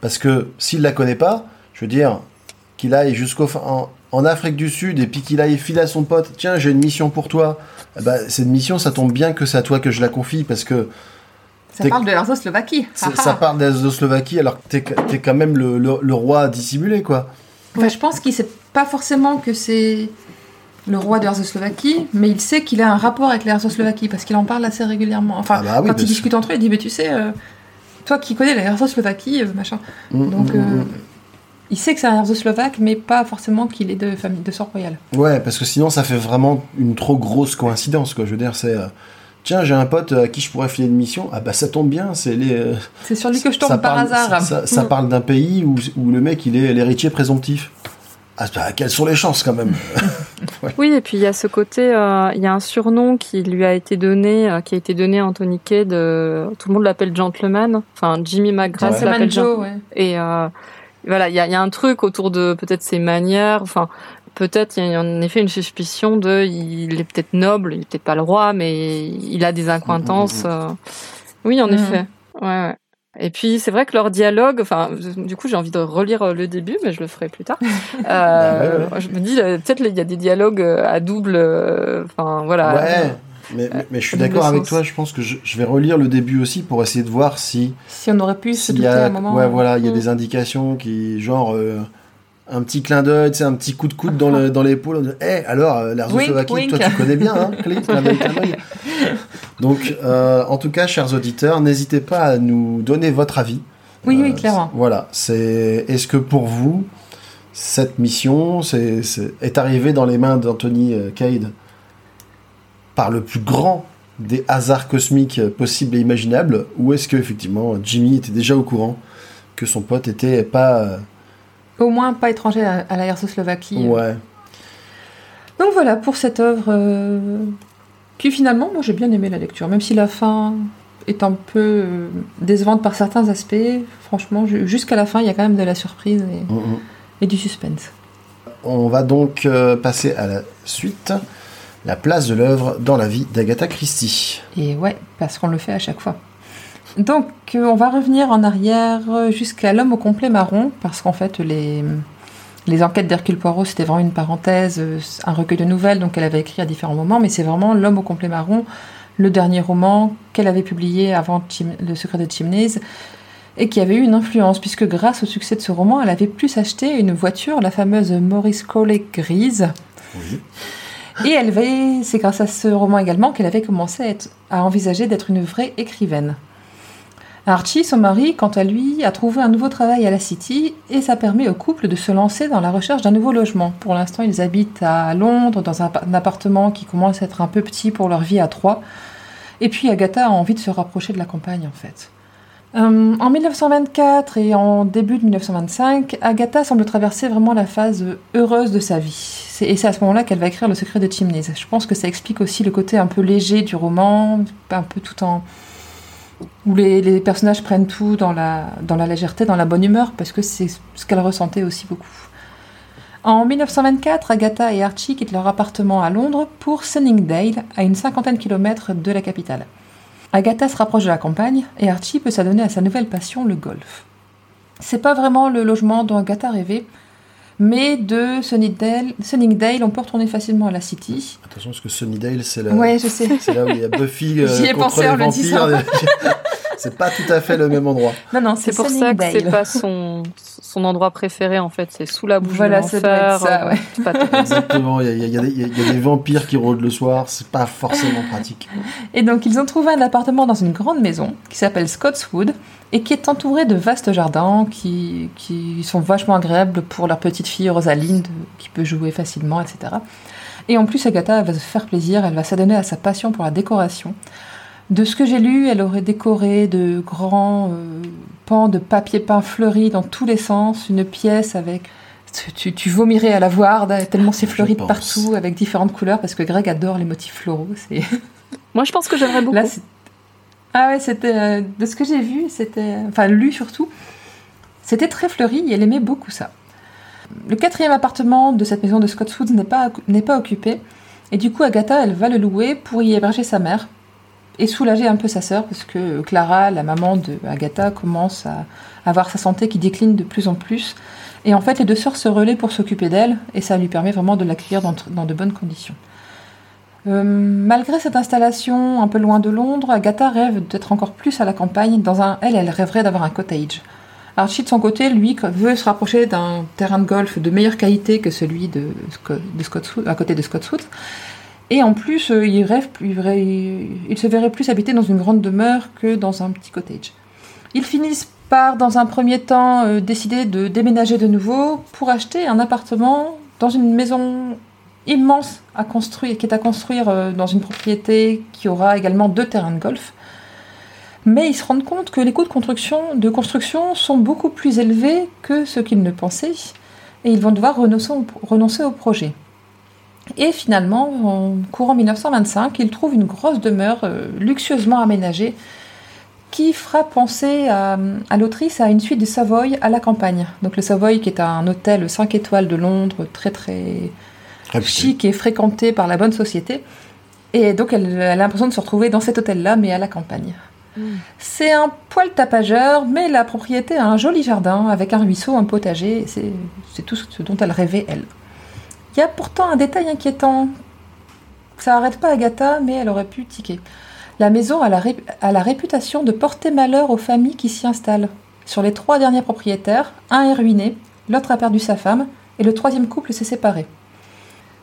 S3: Parce que s'il la connaît pas, je veux dire, qu'il aille jusqu'au fin- en, en Afrique du Sud et puis qu'il aille filer à son pote, tiens, j'ai une mission pour toi. Ben, cette mission, ça tombe bien que c'est à toi que je la confie parce que
S2: Ça parle de l'Erzoslovaquie.
S3: c'est- ça part de la Slovaquie alors que t'es, quand même le, le- le roi dissimulé, quoi.
S2: Enfin, je pense qu'il sait pas forcément que c'est le roi de l'Erzoslovaquie, mais il sait qu'il a un rapport avec l'Erzoslovaquie parce qu'il en parle assez régulièrement. Enfin,
S3: Ah bah oui,
S2: quand ils discutent entre eux, il dit Mais tu sais, euh, toi qui connais l'Erzoslovaquie, euh, machin.
S3: Mm,
S2: Donc,
S3: mm,
S2: euh,
S3: mm,
S2: il sait que c'est un Erzoslovaque, mais pas forcément qu'il est de famille de sang royal.
S3: mm. Ouais, parce que sinon, ça fait vraiment une trop grosse coïncidence, quoi. Je veux dire, c'est. euh, tiens, j'ai un pote à qui je pourrais filer une mission. Ah bah, ça tombe bien, c'est les. euh,
S2: C'est sur lui que je tombe par
S3: parle,
S2: hasard.
S3: Ça, ça- ça
S2: Mm.
S3: parle d'un pays où, où le mec, il est l'héritier présomptif. Ah, bah, quelles sont les chances, quand même
S4: Oui, et puis il y a ce côté, euh, il y a un surnom qui lui a été donné, euh, qui a été donné à Anthony Kay de, tout le monde l'appelle Gentleman, enfin Jimmy McGrath
S3: Ouais.
S4: l'appelle
S2: Gentleman Joe, ouais.
S4: Et euh, voilà, il y a, il y a un truc autour de peut-être ses manières, enfin peut-être il y a en effet une suspicion de, il est peut-être noble, il est peut-être pas le roi, mais il a des accointances.
S3: Mhm.
S4: euh. Oui, en
S2: Mhm.
S4: effet. Ouais, ouais. Et puis c'est vrai que leur dialogue, enfin du coup j'ai envie de relire euh, le début, mais je le ferai plus tard. Euh,
S3: ouais,
S4: Je me dis euh, peut-être il y a des dialogues à double, euh, enfin voilà.
S3: Ouais, mais, mais, mais je suis d'accord avec
S4: sens.
S3: toi. Je pense que je, je vais relire le début aussi pour essayer de voir si
S2: Si on aurait pu se
S3: s'il y
S2: douter
S3: a,
S2: à un moment.
S3: ouais, voilà, il y a
S4: Mm.
S3: des indications qui, genre, euh, un petit clin d'œil, tu sais, un petit coup de coude dans le- dans l'épaule. Eh, alors, euh, l'air
S2: Wink,
S3: Slovaquie, toi, tu connais bien, hein, clin clin d'œil, clin d'œil. Donc, euh, en tout cas, chers auditeurs, n'hésitez pas à nous donner votre avis.
S2: Oui, oui,
S3: Euh,
S2: clairement.
S3: Voilà, c'est. Est-ce que pour vous, cette mission c'est, c'est- est arrivée dans les mains d'Anthony euh, Cade par le plus grand des hasards cosmiques possibles et imaginables, ou est-ce que effectivement Jimmy était déjà au courant que son pote était pas
S2: Au moins pas étranger à, à la Slovaquie.
S3: ouais
S2: Donc voilà pour cette œuvre euh, qui finalement, moi j'ai bien aimé la lecture, même si la fin est un peu euh, décevante par certains aspects. Franchement, ju- jusqu'à la fin, il y a quand même de la surprise et,
S3: Mm, mm.
S2: et du suspense.
S3: On va donc euh, passer à la suite, la place de l'œuvre dans la vie d'Agatha Christie.
S2: Et ouais, parce qu'on le fait à chaque fois. Donc, euh, on va revenir en arrière euh, jusqu'à L'homme au complet marron, parce qu'en fait, les, les enquêtes d'Hercule Poirot, c'était vraiment une parenthèse, euh, un recueil de nouvelles, donc elle avait écrit à différents moments, mais c'est vraiment L'homme au complet marron, le dernier roman qu'elle avait publié avant Chim- Le secret de Chimneys, et qui avait eu une influence, puisque grâce au succès de ce roman, elle avait pu s'acheter une voiture, la fameuse Maurice Coley grise,
S3: Oui.
S2: et elle avait, c'est grâce à ce roman également qu'elle avait commencé à, être- à envisager d'être une vraie écrivaine. Archie, son mari, quant à lui, a trouvé un nouveau travail à la City et ça permet au couple de se lancer dans la recherche d'un nouveau logement. Pour l'instant, ils habitent à Londres dans un, pa- un appartement qui commence à être un peu petit pour leur vie à trois. Et puis Agatha a envie de se rapprocher de la campagne en fait. Euh, en 1924 et en début de 1925, Agatha semble traverser vraiment la phase heureuse de sa vie. Et c'est à ce moment-là qu'elle va écrire Le secret de Chimneys. Je pense que ça explique aussi le côté un peu léger du roman, un peu tout en. Où les, personnages prennent tout dans la, dans la légèreté, dans la bonne humeur, parce que c'est ce qu'elle ressentait aussi beaucoup. En 1924, Agatha et Archie quittent leur appartement à Londres pour Sunningdale, à une cinquantaine de kilomètres de la capitale. Agatha se rapproche de la campagne et Archie peut s'adonner à sa nouvelle passion, le golf. C'est pas vraiment le logement dont Agatha rêvait, mais de Sunningdale, Sunningdale, on peut retourner facilement à la City.
S3: Attention, parce que Sunnydale, c'est la...
S2: Ouais, je sais.
S3: c'est là où il y a Buffy euh,
S2: J'y ai
S3: contre
S2: pensé
S3: les
S2: en le disant.
S3: vampires. c'est pas tout à fait le même endroit.
S2: Non, non,
S4: C'est
S2: c'est
S4: pour ça que c'est pas son, son endroit préféré en fait, c'est sous la bouche
S2: Voilà,
S4: de
S2: ça
S4: l'enfer. euh,
S2: ouais.
S4: pas.
S3: Exactement, il y a, y y des- y a- vampires qui rôdent le soir, c'est pas forcément pratique.
S2: Et donc, ils ont trouvé un appartement dans une grande maison qui s'appelle Scotswood et qui est entourée de vastes jardins qui, qui sont vachement agréables pour leur petite fille Rosalinde qui peut jouer facilement, etc. Et en plus, Agatha elle va se faire plaisir, elle va s'adonner à sa passion pour la décoration. De ce que j'ai lu, elle aurait décoré de grands euh, pans de papier peint fleuri dans tous les sens, une pièce avec... Tu, tu- tu vomirais à la voir, tellement c'est fleuri de partout, avec différentes couleurs, parce que Greg adore les motifs floraux. C'est...
S4: Moi je pense que j'aimerais beaucoup.
S2: Là, c'est- ah ouais, c'était euh, de ce que j'ai vu, c'était enfin lu surtout. C'était très fleuri et elle aimait beaucoup ça. Le quatrième appartement de cette maison de Scotswood n'est pas n'est pas occupé et du coup Agatha elle va le louer pour y héberger sa mère et soulager un peu sa sœur parce que Clara, la maman de Agatha, commence à avoir sa santé qui décline de plus en plus. Et en fait, les deux sœurs se relaient pour s'occuper d'elle et ça lui permet vraiment de l'accueillir dans, dans de bonnes conditions. Euh, malgré cette installation un peu loin de Londres, Agatha rêve d'être encore plus à la campagne. Dans un, elle, elle rêverait d'avoir un cottage. Archie, de son côté, lui, veut se rapprocher d'un terrain de golf de meilleure qualité que celui de, de Scotswood, à côté de Scotswood. Et en plus, euh, il rêve, il, verrait- il se verrait plus habiter dans une grande demeure que dans un petit cottage. Ils finissent par, dans un premier temps, euh, décider de déménager de nouveau pour acheter un appartement dans une maison immense à construire, qui est à construire euh, dans une propriété qui aura également deux terrains de golf. Mais ils se rendent compte que les coûts de construction, sont beaucoup plus élevés que ce qu'ils ne pensaient, et ils vont devoir renoncer au projet. Et finalement, en courant 1925, ils trouvent une grosse demeure euh, luxueusement aménagée qui fera penser à, à l'autrice à une suite de Savoy à la campagne. Donc le Savoy qui est un hôtel 5 étoiles de Londres, très très
S3: Réputé.
S2: chic et fréquenté par la bonne société. Et donc elle, elle a l'impression de se retrouver dans cet hôtel-là, mais à la campagne. C'est un poil tapageur, mais la propriété a un joli jardin avec un ruisseau, un potager. c'est tout ce dont elle rêvait, elle. Il y a pourtant un détail inquiétant. Ça n'arrête pas Agatha, mais elle aurait pu tiquer. La maison a la, réputation de porter malheur aux familles qui s'y installent. Sur les trois derniers propriétaires, un est ruiné, l'autre a perdu sa femme, et le troisième couple s'est séparé.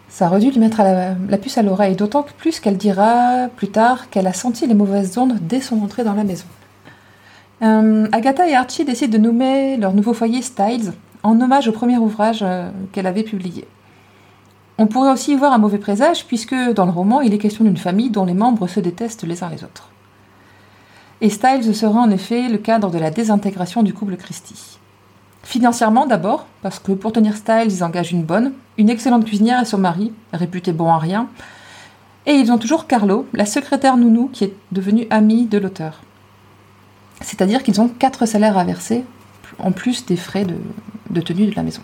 S2: Ça aurait dû lui mettre la, puce à l'oreille, d'autant plus qu'elle dira plus tard qu'elle a senti les mauvaises ondes dès son entrée dans la maison. Euh, Agatha et Archie décident de nommer leur nouveau foyer Styles, en hommage au premier ouvrage euh, qu'elle avait publié. On pourrait aussi y voir un mauvais présage, puisque dans le roman, il est question d'une famille dont les membres se détestent les uns les autres. Et Styles sera en effet le cadre de la désintégration du couple Christie. Financièrement d'abord, parce que pour tenir Styles, ils engagent une bonne, une excellente cuisinière et son mari, réputé bon à rien. Et ils ont toujours Carlo, la secrétaire nounou, qui est devenue amie de l'auteur. C'est-à-dire qu'ils ont quatre salaires à verser, en plus des frais de, de tenue de la maison.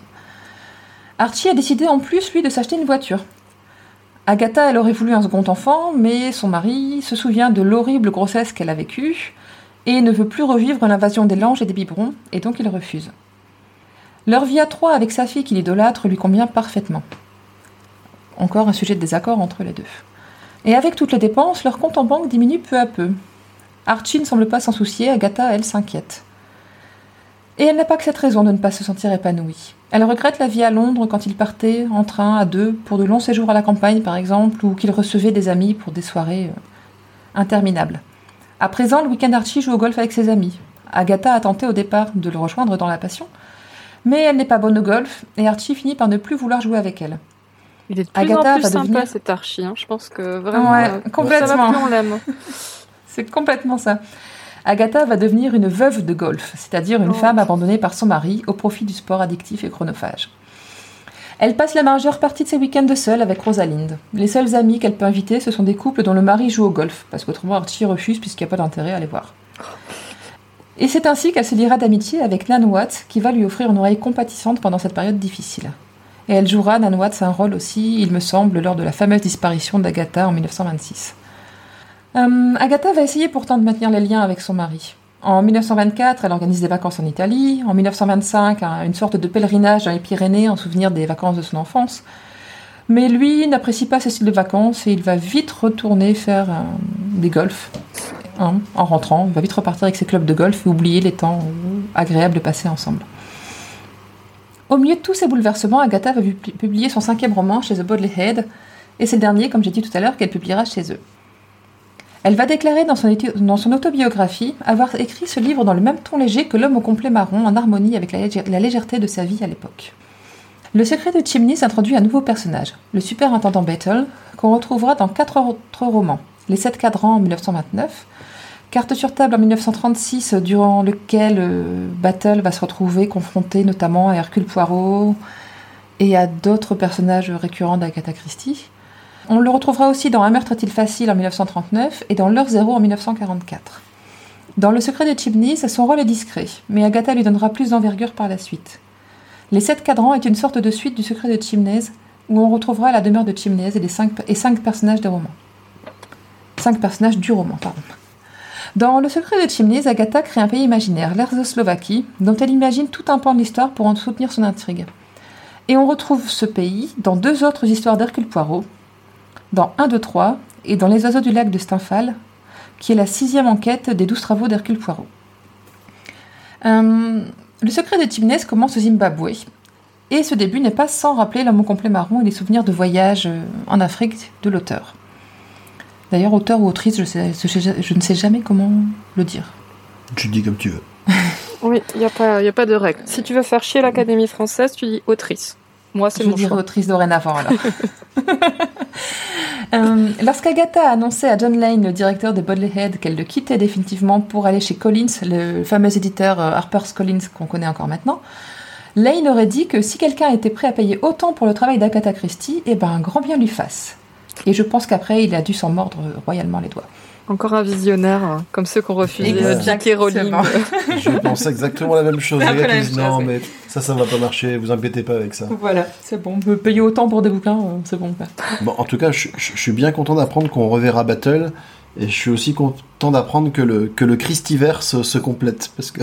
S2: Archie a décidé en plus, lui, de s'acheter une voiture. Agatha, elle aurait voulu un second enfant, mais son mari se souvient de l'horrible grossesse qu'elle a vécue et ne veut plus revivre l'invasion des langes et des biberons, et donc il refuse. Leur vie à trois avec sa fille qu'il idolâtre lui convient parfaitement. Encore un sujet de désaccord entre les deux. Et avec toutes les dépenses, leur compte en banque diminue peu à peu. Archie ne semble pas s'en soucier, Agatha, elle, s'inquiète. Et elle n'a pas que cette raison de ne pas se sentir épanouie. Elle regrette la vie à Londres quand il partait en train à deux pour de longs séjours à la campagne, par exemple, ou qu'il recevait des amis pour des soirées euh, interminables. À présent, le week-end Archie joue au golf avec ses amis. Agatha a tenté au départ de le rejoindre dans la passion, mais elle n'est pas bonne au golf et Archie finit par ne plus vouloir jouer avec elle.
S4: Il est de plus
S2: Agatha
S4: en plus
S2: va
S4: sympa
S2: devenir-
S4: cet Archie. hein. Je pense que vraiment.
S2: Ouais,
S4: euh,
S2: complètement.
S4: Ça va plus, on l'aime.
S2: C'est complètement ça. Agatha va devenir une veuve de golf, c'est-à-dire une
S4: Oh.
S2: femme abandonnée par son mari au profit du sport addictif et chronophage. Elle passe la majeure partie de ses week-ends seule avec Rosalind. Les seuls amis qu'elle peut inviter, ce sont des couples dont le mari joue au golf, parce qu'autrement Archie refuse puisqu'il n'y a pas d'intérêt à les voir. Et c'est ainsi qu'elle se liera d'amitié avec Nan Watts, qui va lui offrir une oreille compatissante pendant cette période difficile. Et elle jouera, Nan Watts, un rôle aussi, il me semble, lors de la fameuse disparition d'Agatha en 1926. Euh, Agatha va essayer pourtant de maintenir les liens avec son mari. En 1924, elle organise des vacances en Italie. En 1925, un- une sorte de pèlerinage dans les Pyrénées en souvenir des vacances de son enfance. Mais lui n'apprécie pas ce style de vacances et il va vite retourner faire euh, des golfs. hein, en rentrant, il va vite repartir avec ses clubs de golf et oublier les temps euh, agréables passés ensemble. Au milieu de tous ces bouleversements, Agatha va pu- publier son cinquième roman chez The Bodley Head, et c'est le dernier, comme j'ai dit tout à l'heure, qu'elle publiera chez eux. Elle va déclarer dans son, autobiographie avoir écrit ce livre dans le même ton léger que L'homme au complet marron, en harmonie avec la, légè- la légèreté de sa vie à l'époque. Le secret de Chimney introduit un nouveau personnage, le superintendant Battle, qu'on retrouvera dans quatre autres romans. Les Sept Cadrans en 1929, Carte sur table en 1936, durant lequel euh, Battle va se retrouver confronté notamment à Hercule Poirot et à d'autres personnages récurrents d'Agatha Christie. On le retrouvera aussi dans Un meurtre est-il facile en 1939 et dans L'heure zéro en 1944. Dans Le secret de Chimney, son rôle est discret, mais Agatha lui donnera plus d'envergure par la suite. Les Sept Cadrans est une sorte de suite du secret de Chimney, où on retrouvera la demeure de Chimney et, cinq, personnages des romans. Cinq personnages du roman, pardon. Dans Le secret de Chimney, Agatha crée un pays imaginaire, l'Erzoslovaquie, dont elle imagine tout un pan de l'histoire pour en soutenir son intrigue. Et on retrouve ce pays dans deux autres histoires d'Hercule Poirot, dans 1, 2, 3 et dans Les oiseaux du lac de Stymphal, qui est la sixième enquête des douze travaux d'Hercule Poirot. Euh, le secret de Chimney commence au Zimbabwe, et ce début n'est pas sans rappeler l'homme au complet marron et les souvenirs de voyage euh, en Afrique de l'auteur. D'ailleurs, auteur ou autrice, je, sais- je- je ne sais jamais comment le dire.
S3: Tu dis comme tu veux.
S4: Oui, il n'y a, pas- y a pas de règle. Si tu veux faire chier l'Académie française, tu dis autrice. Moi, c'est
S2: Je
S4: mon choix.
S2: autrice dorénavant alors. Euh, Lorsqu'Agatha a annoncé à John Lane, le directeur de Bodley Head, qu'elle le quittait définitivement pour aller chez Collins, le fameux éditeur euh, Harper's Collins qu'on connaît encore maintenant, Lane aurait dit que si quelqu'un était prêt à payer autant pour le travail d'Agatha Christie, eh ben un grand bien lui fasse. Et je pense qu'après, il a dû s'en mordre royalement les doigts.
S4: Encore un visionnaire, hein, comme ceux qu'on refusé euh, J.K. Rowling.
S3: Je pense exactement la même chose.
S2: La même
S3: non, mais ça, ça va pas marcher, vous inquiétez pas avec ça.
S2: Voilà, c'est bon. On peut payer autant pour des bouquins, c'est bon. quoi.
S3: Bon, en tout cas, je, je- je suis bien content d'apprendre qu'on reverra Battle. Et je suis aussi content d'apprendre que le, que le Christiverse se complète. Parce que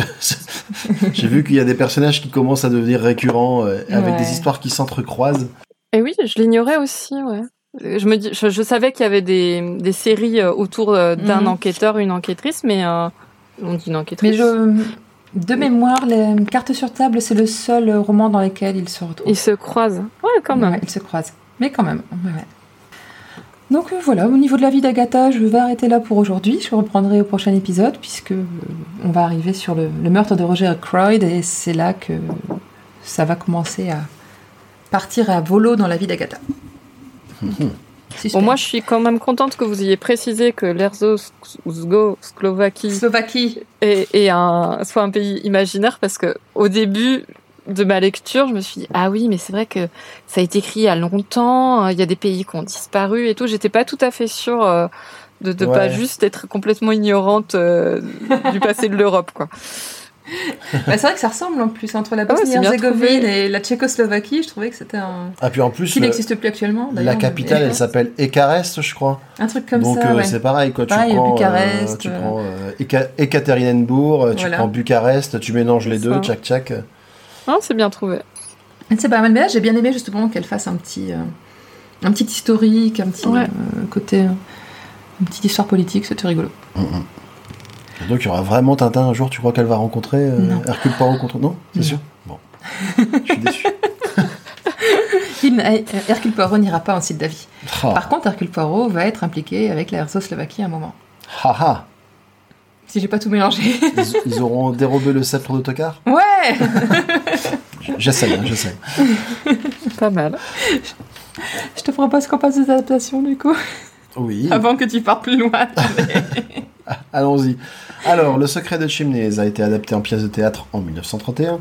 S3: j'ai vu qu'il y a des personnages qui commencent à devenir récurrents, euh, avec
S2: Ouais.
S3: des histoires qui s'entrecroisent.
S4: Et oui, je l'ignorais aussi, ouais. Je, me dis, je, je savais qu'il y avait des, des séries euh, autour euh, d'un
S2: Mhm.
S4: enquêteur, une enquêtrice, mais euh, on dit une enquêtrice.
S2: Mais je, de mémoire, les cartes sur table, c'est le seul roman dans lequel ils se retrouvent.
S4: Ils se croisent. Ouais, quand même.
S2: Ouais, ils se croisent. Mais quand même. ouais, ouais. Donc euh, voilà, au niveau de la vie d'Agatha, je vais arrêter là pour aujourd'hui. Je reprendrai au prochain épisode puisque euh, on va arriver sur le, le meurtre de Roger Croyd et c'est là que ça va commencer à partir à volo dans la vie d'Agatha.
S4: Bon, moi, je suis quand même contente que vous ayez précisé que l'Erzoslovaquie
S2: Slovaquie.
S4: est, est un, soit un pays imaginaire parce que au début de ma lecture, je me suis dit, ah oui, mais c'est vrai que ça a été écrit il y a longtemps, il y a des pays qui ont disparu et tout. J'étais pas tout à fait sûre euh, de ne pas juste être complètement ignorante euh, du passé de l'Europe, quoi.
S2: Bah, c'est vrai que ça ressemble en plus entre la
S4: Ah ouais,
S2: Bosnie-Herzégovine
S4: trouvé.
S2: et la Tchécoslovaquie. Je trouvais que c'était un.
S3: Ah, puis en plus,
S2: Qui
S3: le-
S2: n'existe plus actuellement
S3: la capitale, elle s'appelle Ekarest, je crois.
S2: Un truc comme
S3: Donc
S2: ça.
S3: euh,
S2: ouais.
S3: c'est pareil, quoi.
S2: Pareil,
S3: tu prends,
S2: Bucarest,
S3: tu
S2: euh.
S3: prends euh, Eka- Ekaterinenbourg, euh, tu
S2: Voilà.
S3: prends Bucarest, tu mélanges les deux, tchac tchac.
S4: Non, c'est bien trouvé.
S2: C'est pas mal, mais là j'ai bien aimé justement qu'elle fasse un petit, euh, un petit historique, un petit
S4: Ouais.
S2: euh, côté, euh, une petite histoire politique, c'était rigolo.
S3: Et donc il y aura vraiment Tintin un jour, tu crois qu'elle va rencontrer euh,
S2: Non.
S3: Hercule Poirot contre. Non C'est sûr Bon. je suis déçu.
S2: Il euh, Hercule Poirot n'ira pas en site d'avis.
S3: Ah,
S2: Par contre, Hercule Poirot va être impliqué avec la Herzoslovaquie à un moment.
S3: ah.
S2: Si j'ai pas tout mélangé.
S3: Ils, ils auront dérobé le sceptre d'autocar
S2: ouais
S3: J'essaye, hein, j'essaye.
S4: Pas mal.
S2: Je te propose qu'on passe aux adaptations du coup,
S3: Oui,
S2: avant que tu partes plus loin.
S3: allons-y. Alors, Le secret de Chimneys a été adapté en pièce de théâtre en 1931,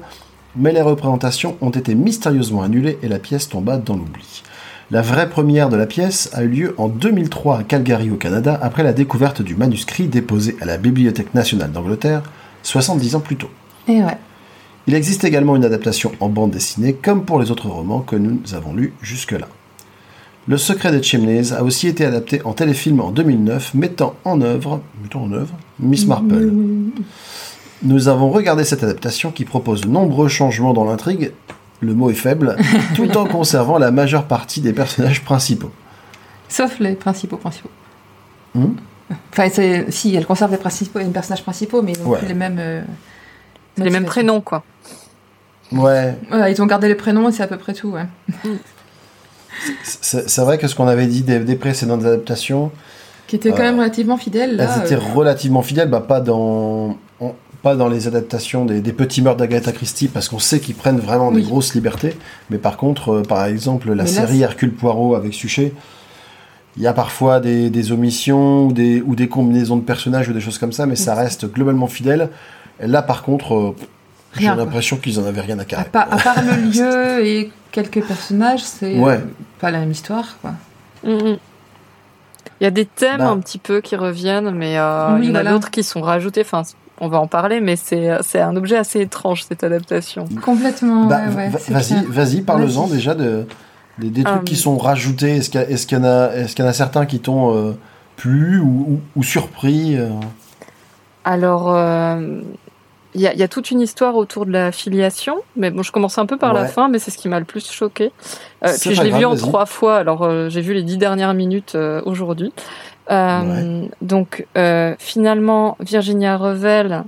S3: mais les représentations ont été mystérieusement annulées et la pièce tomba dans l'oubli. La vraie première de la pièce a eu lieu en 2003 à Calgary au Canada après la découverte du manuscrit déposé à la Bibliothèque nationale d'Angleterre 70 ans plus tôt.
S2: Et ouais.
S3: Il existe également une adaptation en bande dessinée, comme pour les autres romans que nous avons lus jusque-là. Le secret des Chimneys a aussi été adapté en téléfilm en 2009, mettant en œuvre, mettons en œuvre Miss Marple. Nous avons regardé cette adaptation qui propose de nombreux changements dans l'intrigue, le mot est faible, tout en conservant la majeure partie des personnages principaux.
S2: Sauf les principaux principaux.
S3: Hmm
S2: Enfin, c'est- si, elle conserve les, principaux, les personnages principaux, mais ils ont
S3: Ouais.
S2: plus les mêmes. euh,
S4: les mêmes prénoms, quoi.
S3: Ouais,
S2: Voilà, ils ont gardé les prénoms et c'est à peu près tout. Ouais.
S3: C'est vrai que ce qu'on avait dit des, des précédentes adaptations,
S2: Qui était quand
S3: Euh,
S2: même relativement fidèle. Là,
S3: elles étaient
S2: euh,
S3: relativement fidèles, bah, pas dans pas dans les adaptations des, des petits meurtres d'Agatha Christie, parce qu'on sait qu'ils prennent vraiment
S2: Oui.
S3: des grosses libertés. Mais par contre, euh, par exemple, la
S2: là,
S3: série Hercule Poirot avec Suchet, il y a parfois des, des omissions ou des, ou des combinaisons de personnages ou des choses comme ça, mais ça reste globalement fidèle. Et là, par contre, j'ai l'impression qu'ils en avaient rien à
S2: à,
S3: carrer.
S2: part, à part le lieu et quelques personnages, c'est
S3: Ouais.
S2: euh, pas la même histoire. Quoi.
S4: Mhm. Il y a des thèmes
S3: Bah.
S4: un petit peu qui reviennent, mais euh,
S2: Oui,
S4: il y en a d'autres qui sont rajoutés. Enfin, on va en parler, mais c'est c'est un objet assez étrange cette adaptation.
S2: Complètement.
S3: Bah,
S2: ouais,
S3: vas-y, vas-y, parle-en déjà de, des, des trucs
S4: Euh,
S3: qui sont rajoutés. Est-ce qu'il y, est-ce qu'il y en a, est-ce qu'il y en a certains qui t'ont euh, plu ou, ou- ou surpris euh?
S4: Alors, euh, il y, a, il y a toute une histoire autour de la filiation, mais bon, je commence un peu par la fin, mais c'est ce qui m'a le plus choqué. Euh,
S3: C'est
S4: puis je l'ai vu en trois fois, alors euh, j'ai vu les dix dernières minutes euh, aujourd'hui. Euh, Donc, euh, finalement, Virginia Revel,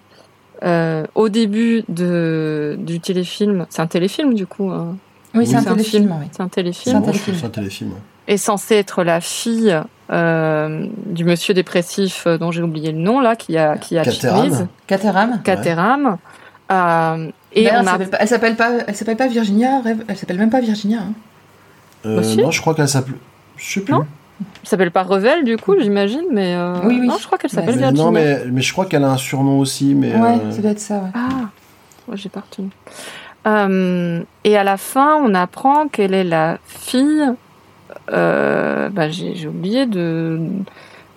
S4: euh, au début de, du téléfilm, c'est un téléfilm du coup hein.
S2: Oui, c'est un
S4: C'est un
S2: téléfilm. oui.
S4: C'est un
S2: C'est
S4: téléfilm.
S3: ça un téléfilm.
S4: est censée être la fille euh, du monsieur dépressif euh, dont j'ai oublié le nom là, qui a qui a
S3: Caterham.
S2: Caterham.
S4: Euh, et on
S2: elle
S4: a
S2: s'appelle pas- elle s'appelle pas, elle s'appelle pas Virginia. Elle s'appelle même pas Virginia. hein.
S3: Euh,
S4: Aussi
S3: non, je crois qu'elle s'appelle. Je sais plus.
S4: Non elle s'appelle pas Revel du coup, j'imagine, mais euh,
S2: Oui, oui.
S4: non, je crois qu'elle
S2: Bah,
S4: s'appelle Virginia.
S3: non, mais, mais je crois qu'elle a un surnom aussi. Mais
S2: Ouais,
S3: euh,
S2: ça doit être ça. Ouais.
S4: Ah, ouais, j'ai pas retenu. Euh, et à la fin, on apprend qu'elle est la fille. Euh, bah, j'ai oublié de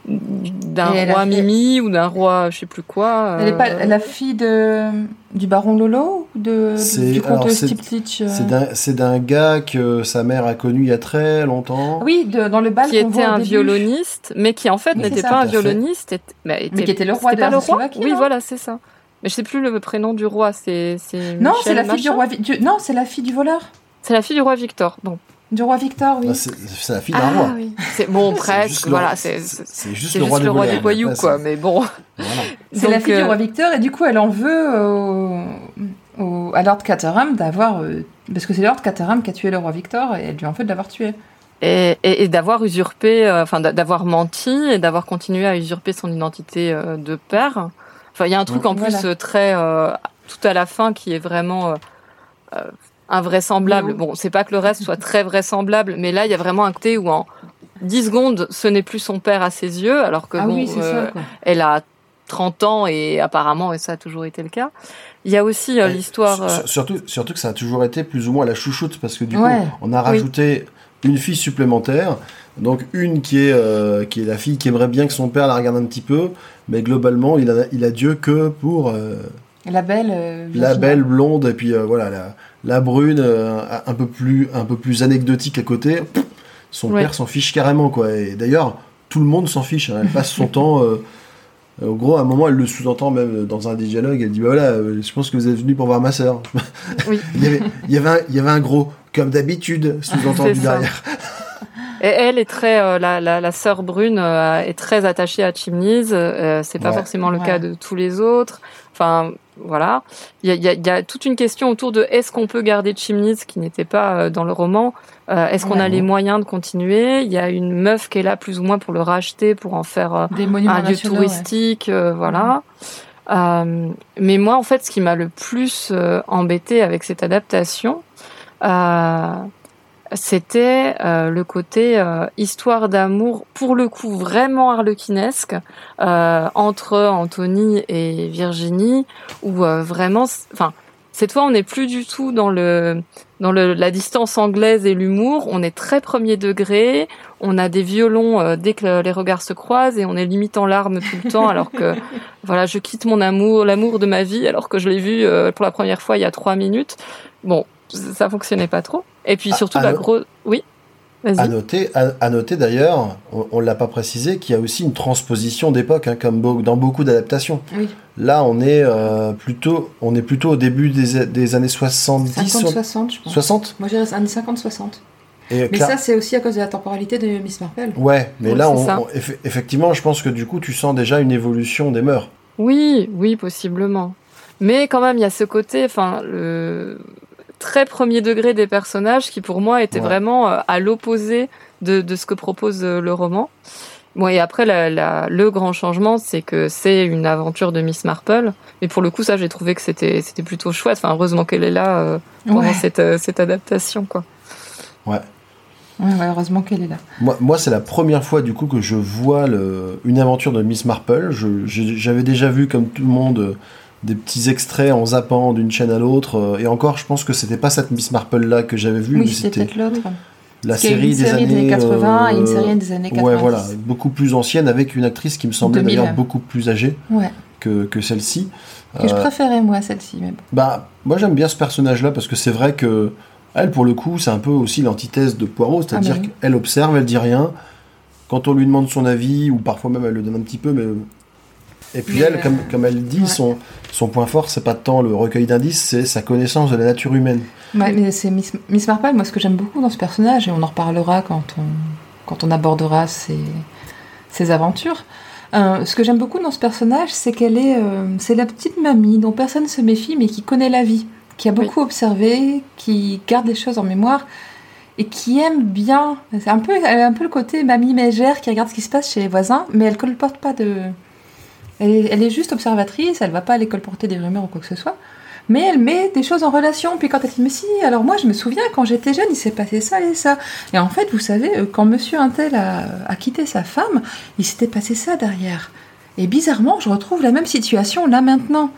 S4: d'un roi
S2: fait-
S4: Mimi ou d'un roi, je sais plus quoi.
S2: Elle est pas
S4: euh,
S2: la fille de du baron Lolo ou de
S3: C'est-
S2: du comte
S3: c'est-
S2: euh,
S3: c'est d'un- c'est d'un gars que sa mère a connu il y a très longtemps.
S2: Oui, de- dans le bal
S4: qui était un
S2: début.
S4: violoniste, mais qui en fait n'était pas un violoniste, était- bah, était-
S2: qui était le roi
S4: c'était
S2: de
S4: pas le roi. Oui, voilà, c'est ça. Mais je sais plus le prénom du roi. C'est
S2: Non, c'est la fille du roi. Du- Non, c'est la fille du voleur.
S4: C'est la fille du roi Victor. Bon.
S2: Du roi Victor, oui.
S3: Ah, c'est la fille d'un roi.
S4: oui. C'est bon presque. Voilà, c'est
S3: juste le roi des
S4: le roi
S3: voleurs,
S4: des voyous, quoi.
S3: c'est-
S4: Mais bon.
S3: Voilà.
S2: C'est la fille du
S4: euh,
S2: roi Victor et du coup elle en veut au, au- à Lord Caterham d'avoir euh, parce que c'est Lord Caterham qui a tué le roi Victor et elle lui en veut de l'avoir tué.
S4: Et, et, et d'avoir usurpé, euh, enfin d'a- d'avoir menti et d'avoir continué à usurper son identité euh, de père. Enfin, il y a un truc en plus
S2: Voilà.
S4: très euh, tout à la fin qui est vraiment euh, euh, invraisemblable. Bon, c'est pas que le reste soit très vraisemblable, mais là, il y a vraiment un côté où en 10 secondes, ce n'est plus son père à ses yeux, alors que
S2: ah
S4: bon,
S2: oui, c'est
S4: euh,
S2: ça.
S4: Elle a 30 ans et apparemment, et ça a toujours été le cas. Il y a aussi euh, l'histoire. euh,
S3: Surtout, surtout que ça a toujours été plus ou moins la chouchoute, parce que du
S2: Ouais.
S3: coup, on a rajouté une fille supplémentaire. Donc une qui est, euh, qui est la fille qui aimerait bien que son père la regarde un petit peu, mais globalement, il a, il a Dieu que pour euh,
S2: La belle. euh,
S3: la belle blonde, et puis euh, voilà, la, la brune, euh, un, peu plus, un peu plus anecdotique à côté. Pff, Son
S4: Ouais.
S3: père s'en fiche carrément, quoi. Et d'ailleurs, tout le monde s'en fiche. hein. Elle passe son temps... euh, au gros, à un moment, elle le sous-entend même dans un des dialogues. Elle dit bah voilà, euh, je pense que vous êtes venu pour voir ma sœur.
S4: Oui.
S3: il, y avait, il, y avait un, il y avait un gros, comme d'habitude, sous-entendu derrière.
S4: Et elle est très, euh, la, la, la sœur brune euh, est très attachée à Chimneys. Euh, c'est pas
S3: Ouais.
S4: forcément le
S2: Ouais.
S4: cas de tous les autres. Enfin, voilà. Il y a, y, a, y a toute une question autour de est-ce qu'on peut garder Chimneys, qui n'était pas euh, dans le roman. Euh, est-ce qu'on
S2: Ouais.
S4: a les moyens de continuer? Il y a une meuf qui est là plus ou moins pour le racheter, pour en faire euh,
S2: Des
S4: un lieu
S2: ouais.
S4: touristique, euh, voilà. Euh, mais moi, en fait, ce qui m'a le plus embêté avec cette adaptation, euh, c'était euh, le côté euh, histoire d'amour, pour le coup vraiment harlequinesque, euh, entre Anthony et Virginie, où euh, vraiment, enfin, cette fois, on n'est plus du tout dans le dans le, la distance anglaise et l'humour. On est très premier degré. On a des violons euh, dès que les regards se croisent et on est limite en larmes tout le temps, alors que voilà, je quitte mon amour, l'amour de ma vie, alors que je l'ai vu euh, pour la première fois il y a trois minutes. Bon, ça fonctionnait pas trop. Et puis surtout la grosse, oui,
S3: À
S4: vas-y.
S3: noter, à, à noter d'ailleurs, on, on l'a pas précisé, qu'il y a aussi une transposition d'époque, hein, comme beau- dans beaucoup d'adaptations.
S2: Oui.
S3: Là, on est euh, plutôt, on est plutôt au début des, des années 70,
S2: 50-60, je pense.
S3: 60.
S2: Moi, j'irais années 50-60.
S3: Et
S2: Mais ça, c'est aussi à cause de la temporalité de Miss Marple.
S3: ouais, mais
S4: Oui,
S3: là,
S4: c'est
S3: on,
S4: ça.
S3: on- eff- effectivement, je pense que du coup, tu sens déjà une évolution des mœurs.
S4: Oui, oui, possiblement. Mais quand même, il y a ce côté, enfin, le très premier degré des personnages qui, pour moi, était
S3: Ouais.
S4: vraiment euh, à l'opposé de, de ce que propose euh, le roman. Bon, et après, la, la- le grand changement, c'est que c'est une aventure de Miss Marple. Mais pour le coup, ça, j'ai trouvé que c'était c'était plutôt chouette. Enfin, heureusement qu'elle est là euh, pendant
S2: Ouais.
S4: cette, euh, cette adaptation, quoi.
S2: Ouais, ouais, heureusement qu'elle est là.
S3: Moi, moi c'est la première fois du coup que je vois le, une aventure de Miss Marple. Je- J'avais déjà vu, comme tout le monde, euh, des petits extraits en zappant d'une chaîne à l'autre. euh, Et encore, je pense que c'était pas cette Miss Marple là que j'avais vue,
S2: Oui,
S3: mais
S2: c'était peut-être l'autre.
S3: la série
S2: une
S3: des
S2: série
S3: années
S2: des 80 et une
S3: euh,
S2: série des années 90.
S3: Ouais, voilà, beaucoup plus ancienne avec une actrice qui me semblait
S2: 2000.
S3: d'ailleurs beaucoup plus âgée
S2: Ouais.
S3: que, que celle-ci.
S2: Que je
S3: Euh,
S2: préférais, moi, celle-ci. Mais.
S3: Bah, moi j'aime bien ce personnage-là parce que c'est vrai que elle, pour le coup, c'est un peu aussi l'antithèse de Poirot, c'est-à-dire
S2: Ah bah oui.
S3: qu'elle observe, elle dit rien. Quand on lui demande son avis, ou parfois même elle le donne un petit peu, mais. Et puis
S2: Mais,
S3: elle,
S2: euh,
S3: comme, comme elle dit,
S2: ouais.
S3: son, son point fort, c'est pas tant le recueil d'indices, c'est sa connaissance de la nature humaine.
S2: Ouais, mais c'est Miss, Miss Marple, moi, ce que j'aime beaucoup dans ce personnage, et on en reparlera quand on, quand on abordera ses, ses aventures. euh, ce que j'aime beaucoup dans ce personnage, c'est qu'elle est, euh, c'est la petite mamie dont personne ne se méfie, mais qui connaît la vie, qui a beaucoup observé, qui garde les choses en mémoire et qui aime bien. C'est un peu, elle a un peu le côté mamie mégère qui regarde ce qui se passe chez les voisins, mais elle colporte pas de. Elle est, juste observatrice, elle va pas aller colporter des rumeurs ou quoi que ce soit. Mais elle met des choses en relation. Puis quand elle dit, mais si, alors moi je me souviens, quand j'étais jeune, il s'est passé ça et ça. Et en fait, vous savez, euh, quand monsieur Intel a, a quitté sa femme, il s'était passé ça derrière. Et bizarrement, je retrouve la même situation là maintenant.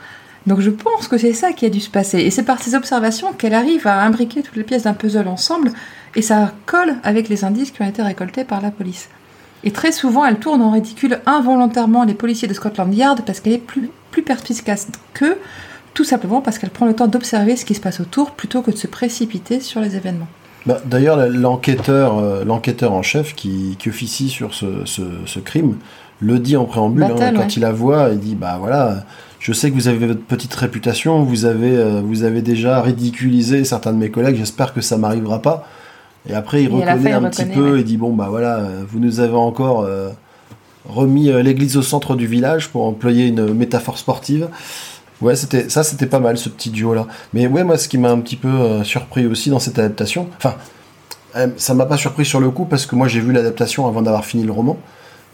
S2: Donc je pense que c'est ça qui a dû se passer. Et c'est par ces observations qu'elle arrive à imbriquer toutes les pièces d'un puzzle ensemble. Et ça colle avec les indices qui ont été récoltés par la police. Et très souvent, elle tourne en ridicule involontairement les policiers de Scotland Yard parce qu'elle est plus, plus perspicace qu'eux, tout simplement parce qu'elle prend le temps d'observer ce qui se passe autour plutôt que de se précipiter sur les événements.
S3: Bah, D'ailleurs, l'enquêteur euh, l'enquêteur en chef qui, qui officie sur ce, ce, ce crime le dit en préambule. hein, quand
S2: ouais.
S3: il la voit, il dit Bah voilà, je sais que vous avez votre petite réputation, vous avez, euh, vous avez déjà ridiculisé certains de mes collègues, j'espère que ça m'arrivera pas. Et après, il
S2: Et
S3: reconnaît
S2: fin, il
S3: un petit
S2: reconnaît,
S3: peu
S2: ouais.
S3: et dit Bon, bah voilà, euh, vous nous avez encore euh, remis euh, l'église au centre du village pour employer une métaphore sportive. Ouais, c'était ça, c'était pas mal ce petit duo là. Mais ouais, moi, ce qui m'a un petit peu euh, surpris aussi dans cette adaptation, enfin, euh, ça m'a pas surpris sur le coup parce que moi j'ai vu l'adaptation avant d'avoir fini le roman.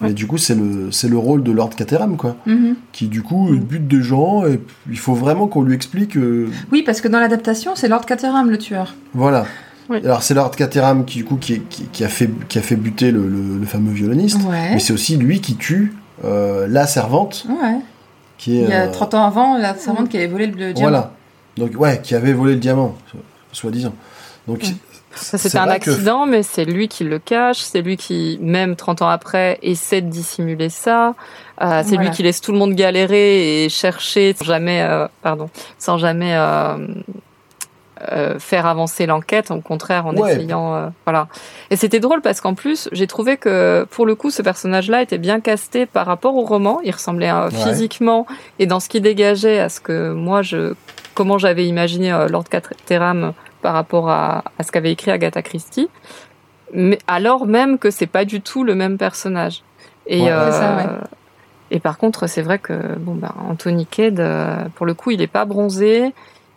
S3: Mais du coup, c'est le, c'est le rôle de Lord Caterham, quoi.
S2: Mhm.
S3: Qui, du coup,
S4: Mm.
S3: bute des gens, et il faut vraiment qu'on lui explique. euh,
S2: Oui, parce que dans l'adaptation, c'est Lord Caterham le tueur.
S3: voilà.
S4: Oui.
S3: Alors, c'est Lord Caterham qui, du coup, qui, qui, qui a, fait, qui a fait buter le, le- le fameux violoniste.
S2: Ouais.
S3: Mais c'est aussi lui qui tue euh, la servante,
S2: Ouais.
S3: qui est.
S2: Il y a
S3: euh,
S2: 30 ans avant, la servante qui avait volé le diamant.
S3: Voilà. Donc, ouais, qui avait volé le diamant, so- soi-disant. Donc,
S2: Ouais.
S4: Ça, c'était un
S3: que-
S4: accident, mais c'est lui qui le cache. C'est lui qui, même 30 ans après, essaie de dissimuler ça. Euh, c'est
S2: Voilà.
S4: lui qui laisse tout le monde galérer et chercher sans jamais, euh, pardon, sans jamais euh, euh, faire avancer l'enquête. Au contraire, en
S3: Ouais.
S4: essayant, euh, voilà. Et c'était drôle parce qu'en plus, j'ai trouvé que pour le coup, ce personnage-là était bien casté par rapport au roman. Il ressemblait euh,
S3: Ouais.
S4: physiquement et dans ce qui dégageait à ce que moi je, comment j'avais imaginé euh, Lord Caterham par rapport à, à ce qu'avait écrit Agatha Christie. Mais alors même que c'est pas du tout le même personnage. Et,
S3: Ouais.
S4: euh,
S2: C'est ça, ouais.
S4: et par contre, c'est vrai que bon ben Anthony Kidd, euh, pour le coup, il est pas bronzé,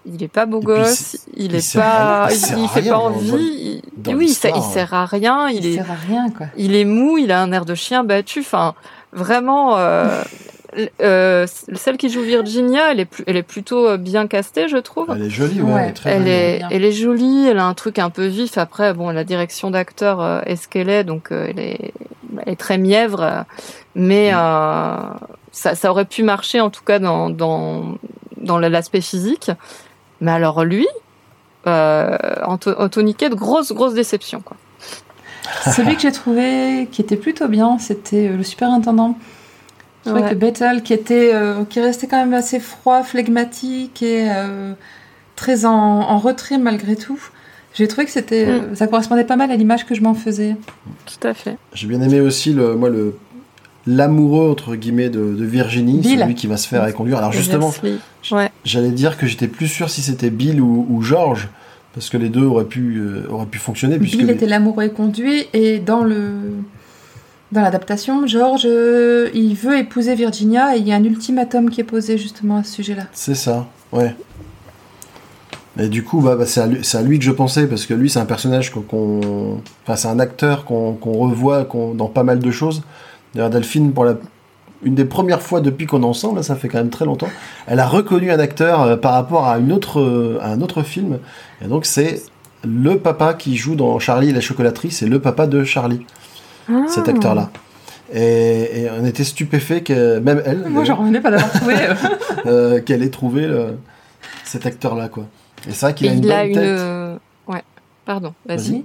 S4: il est pas beau gosse, il
S3: il
S4: est pas,
S3: il
S4: il, fait
S3: rien
S4: pas envie. oui, il sert, il
S3: l'histoire.
S4: sert à rien. Il, est,
S2: sert à rien, quoi.
S4: il est mou, il a un air de chien battu. Enfin, vraiment. Euh, euh, celle qui joue Virginia, elle est, plus, elle est plutôt euh, bien castée, je trouve.
S3: Elle est jolie, ouais,
S2: Ouais.
S3: elle est très
S4: Elle
S3: jolie.
S4: est,
S2: bien.
S4: elle est jolie, elle a un truc un peu vif. Après, bon, la direction d'acteur euh, est ce qu'elle est, donc elle, est, elle est très mièvre. Mais ça, ça aurait pu marcher, en tout cas, dans, dans, dans l'aspect physique. Mais alors lui, euh, Anthony Kidd, grosse, grosse déception. Quoi.
S2: Celui que j'ai trouvé qui était plutôt bien, c'était euh, le superintendant. Je trouvais
S4: Ouais.
S2: que Bethel, qui était, euh, qui restait quand même assez froid, flegmatique et euh, très en, en retrait malgré tout. J'ai trouvé que c'était, euh, ça correspondait pas mal à l'image que je m'en faisais.
S4: Tout à fait.
S3: J'ai bien aimé aussi le, moi le l'amoureux entre guillemets de, de Virginie,
S2: Bill.
S3: celui qui va se faire éconduire. Alors justement.
S4: Ouais.
S3: j'allais dire que j'étais plus sûr si c'était Bill ou, ou George, parce que les deux auraient pu euh, auraient pu fonctionner puisque
S2: Bill était l'amoureux conduit et dans le dans l'adaptation, George, euh, il veut épouser Virginia et il y a un ultimatum qui est posé justement à ce sujet-là.
S3: c'est ça, ouais. Et du coup, bah, bah, c'est à, lui- c'est à lui que je pensais, parce que lui, c'est un personnage qu'on- qu'on. Enfin, c'est un acteur qu'on qu'on revoit qu'on- dans pas mal de choses. D'ailleurs, Delphine, pour la. Une des premières fois depuis qu'on est ensemble, là, ça fait quand même très longtemps, elle a reconnu un acteur euh, par rapport à, une autre, euh, à un autre film. Et donc, c'est le papa qui joue dans Charlie et la chocolaterie, c'est le papa de Charlie, cet
S4: Ah.
S3: acteur-là. Et, et on était stupéfait que même elle,
S2: Moi, j'en revenais pas d'avoir trouvé. euh.
S3: qu'elle ait trouvé le- cet acteur-là, quoi. Et c'est vrai qu'il a une
S4: il a une.
S3: tête.
S4: Ouais, pardon, vas-y.
S3: Vas-y.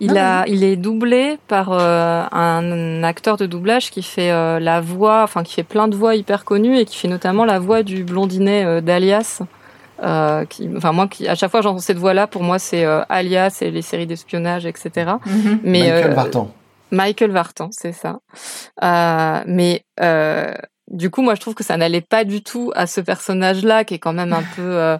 S4: Il,
S2: Non,
S4: a, il est doublé par euh, un acteur de doublage qui fait euh, la voix, enfin qui fait plein de voix hyper connues et qui fait notamment la voix du blondinet euh, d'Alias. Euh, qui, enfin moi, qui, à chaque fois j'entends cette voix-là, pour moi c'est euh, Alias et les séries d'espionnage, etc.
S2: Mhm.
S4: Mais
S3: Michael
S4: euh,
S3: Vartan.
S4: Michael Vartan, c'est ça. Euh, mais euh, du coup, moi, je trouve que ça n'allait pas du tout à ce personnage-là, qui est quand même un peu, euh,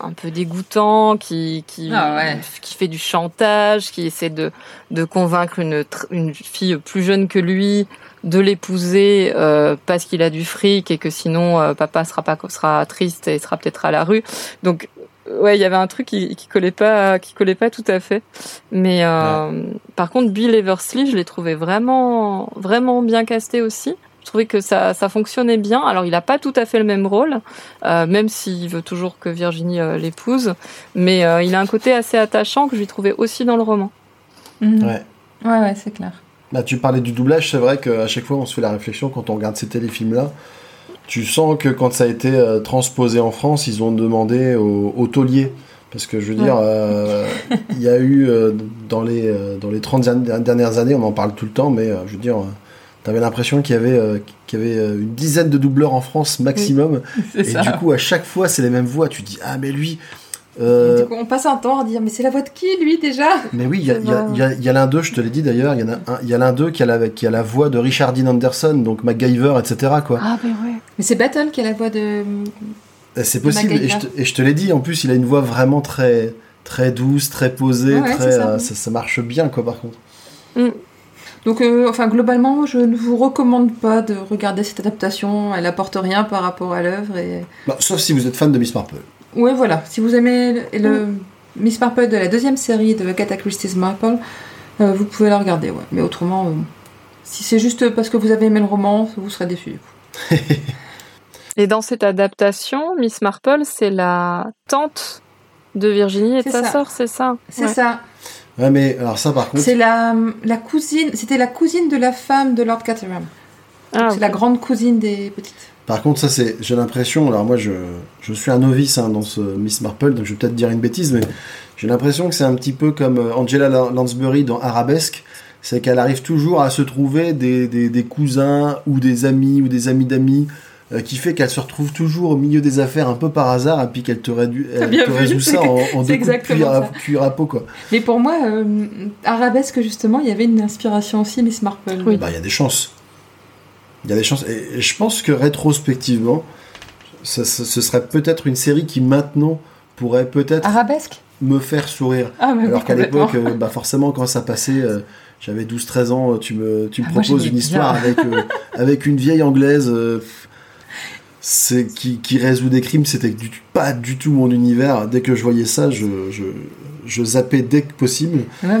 S4: un peu dégoûtant, qui, qui,
S2: Ah ouais.
S4: qui fait du chantage, qui essaie de, de convaincre une, une fille plus jeune que lui de l'épouser euh, parce qu'il a du fric et que sinon euh, papa sera pas sera triste et sera peut-être à la rue. Donc ouais, il y avait un truc qui, qui collait pas qui collait pas tout à fait. Mais euh, par contre Bill Eversley, je l'ai trouvé vraiment vraiment bien casté aussi. Je trouvais que ça, ça fonctionnait bien. Alors, il n'a pas tout à fait le même rôle, euh, même s'il veut toujours que Virginie euh, l'épouse. Mais euh, il a un côté assez attachant que je lui trouvais aussi dans le roman.
S2: Mhm.
S3: Ouais.
S2: Ouais, ouais, c'est clair.
S3: Bah, tu parlais du doublage, c'est vrai qu'à chaque fois on se fait la réflexion quand on regarde ces téléfilms-là. Tu sens que quand ça a été euh, transposé en France, ils ont demandé au, au taulier. Parce que je veux dire, euh, il y a eu euh, dans, les, euh, dans les 30 an- dernières années, on en parle tout le temps, mais euh, je veux dire, euh, t'avais l'impression qu'il y avait, euh, qu'il y avait euh, une dizaine de doubleurs en France maximum.
S2: C'est
S3: Et
S2: ça.
S3: du coup, à chaque fois, c'est les mêmes voix. Tu dis, ah, mais lui. Euh,
S2: du coup, on passe un temps à dire, mais c'est la voix de qui, lui, déjà?
S3: Mais oui, il y a,
S4: C'est
S3: il y a-
S4: vrai.
S3: il y a- il y a l'un d'eux, je te l'ai dit d'ailleurs, il y en a un- il y a l'un d'eux qui, a la- qui a la voix de Richard Dean Anderson, donc MacGyver, etc. Quoi.
S4: Ah, mais ouais.
S2: Mais c'est Battle qui a la voix de...
S3: Et C'est possible, et je, te, et je te l'ai dit, en plus, il a une voix vraiment très, très douce, très posée,
S2: Ouais,
S3: très,
S2: ça.
S3: euh, ça, ça marche bien, quoi, par contre.
S2: Donc, euh, enfin, globalement, je ne vous recommande pas de regarder cette adaptation. Elle apporte rien par rapport à l'œuvre. Et...
S3: Bah, sauf si vous êtes fan de Miss Marple.
S2: Ouais, voilà. Si vous aimez le, le Miss Marple de la deuxième série de Agatha Christie's Marple, euh, vous pouvez la regarder, ouais. Mais autrement, euh, Si c'est juste parce que vous avez aimé le roman, vous serez déçu.
S4: Et dans cette adaptation, Miss Marple, c'est la tante de Virginie et de sa
S2: ça.
S4: sœur, c'est ça?
S2: C'est
S4: Ouais.
S2: ça.
S3: Ouais, mais alors ça, par contre,
S2: C'est la, la cousine. C'était la cousine de la femme de Lord Caterham.
S4: Ah,
S2: c'est la grande cousine des petites.
S3: par contre, ça, c'est, j'ai l'impression, alors moi, je, je suis un novice hein, dans ce Miss Marple, donc je vais peut-être dire une bêtise, mais j'ai l'impression que c'est un petit peu comme euh, Angela Lan- Lansbury dans Arabesque, c'est qu'elle arrive toujours à se trouver des, des, des cousins ou des amis ou des amis d'amis, euh, qui fait qu'elle se retrouve toujours au milieu des affaires un peu par hasard, et puis qu'elle te, réduit, elle te résout ça en, deux coups de
S2: exactement
S3: cuillère à, peau, quoi.
S2: Mais pour moi, euh, Arabesque, justement, il y avait une inspiration aussi, Miss Marple.
S4: Oui.
S3: Bah, il y a des chances. Il y a des chances. Et, et je pense que rétrospectivement, ça- ça- ce serait peut-être une série qui maintenant pourrait peut-être
S2: Arabesque?
S3: me faire sourire.
S2: Ah,
S3: Alors qu'à l'époque, euh, bah forcément, quand ça passait, euh, j'avais 12-13 ans, tu me, tu me
S2: Ah,
S3: proposes une histoire avec, euh, avec une vieille anglaise euh, c'est qui, qui résout des crimes, c'était du, pas du tout mon univers. Dès que je voyais ça, je, je, je zappais dès que possible.
S2: Ouais,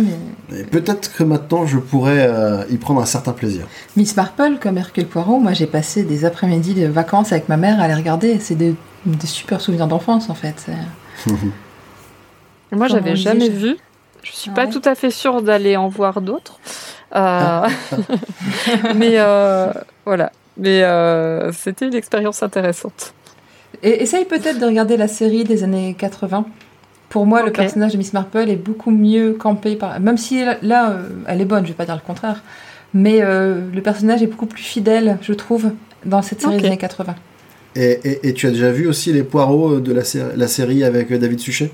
S2: mais
S3: Et peut-être que maintenant, je pourrais euh, y prendre un certain plaisir.
S2: Miss Marple, comme Hercule Poirot, moi j'ai passé des après-midi de vacances avec ma mère à les regarder. C'est des, des super souvenirs d'enfance en fait.
S4: Moi, j'avais jamais vu. Je suis
S2: Ah
S4: pas
S2: ouais
S4: tout à fait sûre d'aller en voir d'autres. Euh, mais euh, voilà. Mais euh, c'était une expérience intéressante.
S2: Et essaye peut-être de regarder la série des années 80. Pour moi, le personnage de Miss Marple est beaucoup mieux campé par. Même si là, euh, elle est bonne, je vais pas dire le contraire. Mais euh, le personnage est beaucoup plus fidèle, je trouve, dans cette série des années 80.
S3: Et, et- et tu as déjà vu aussi les poireaux de la, sé- la série avec David Suchet?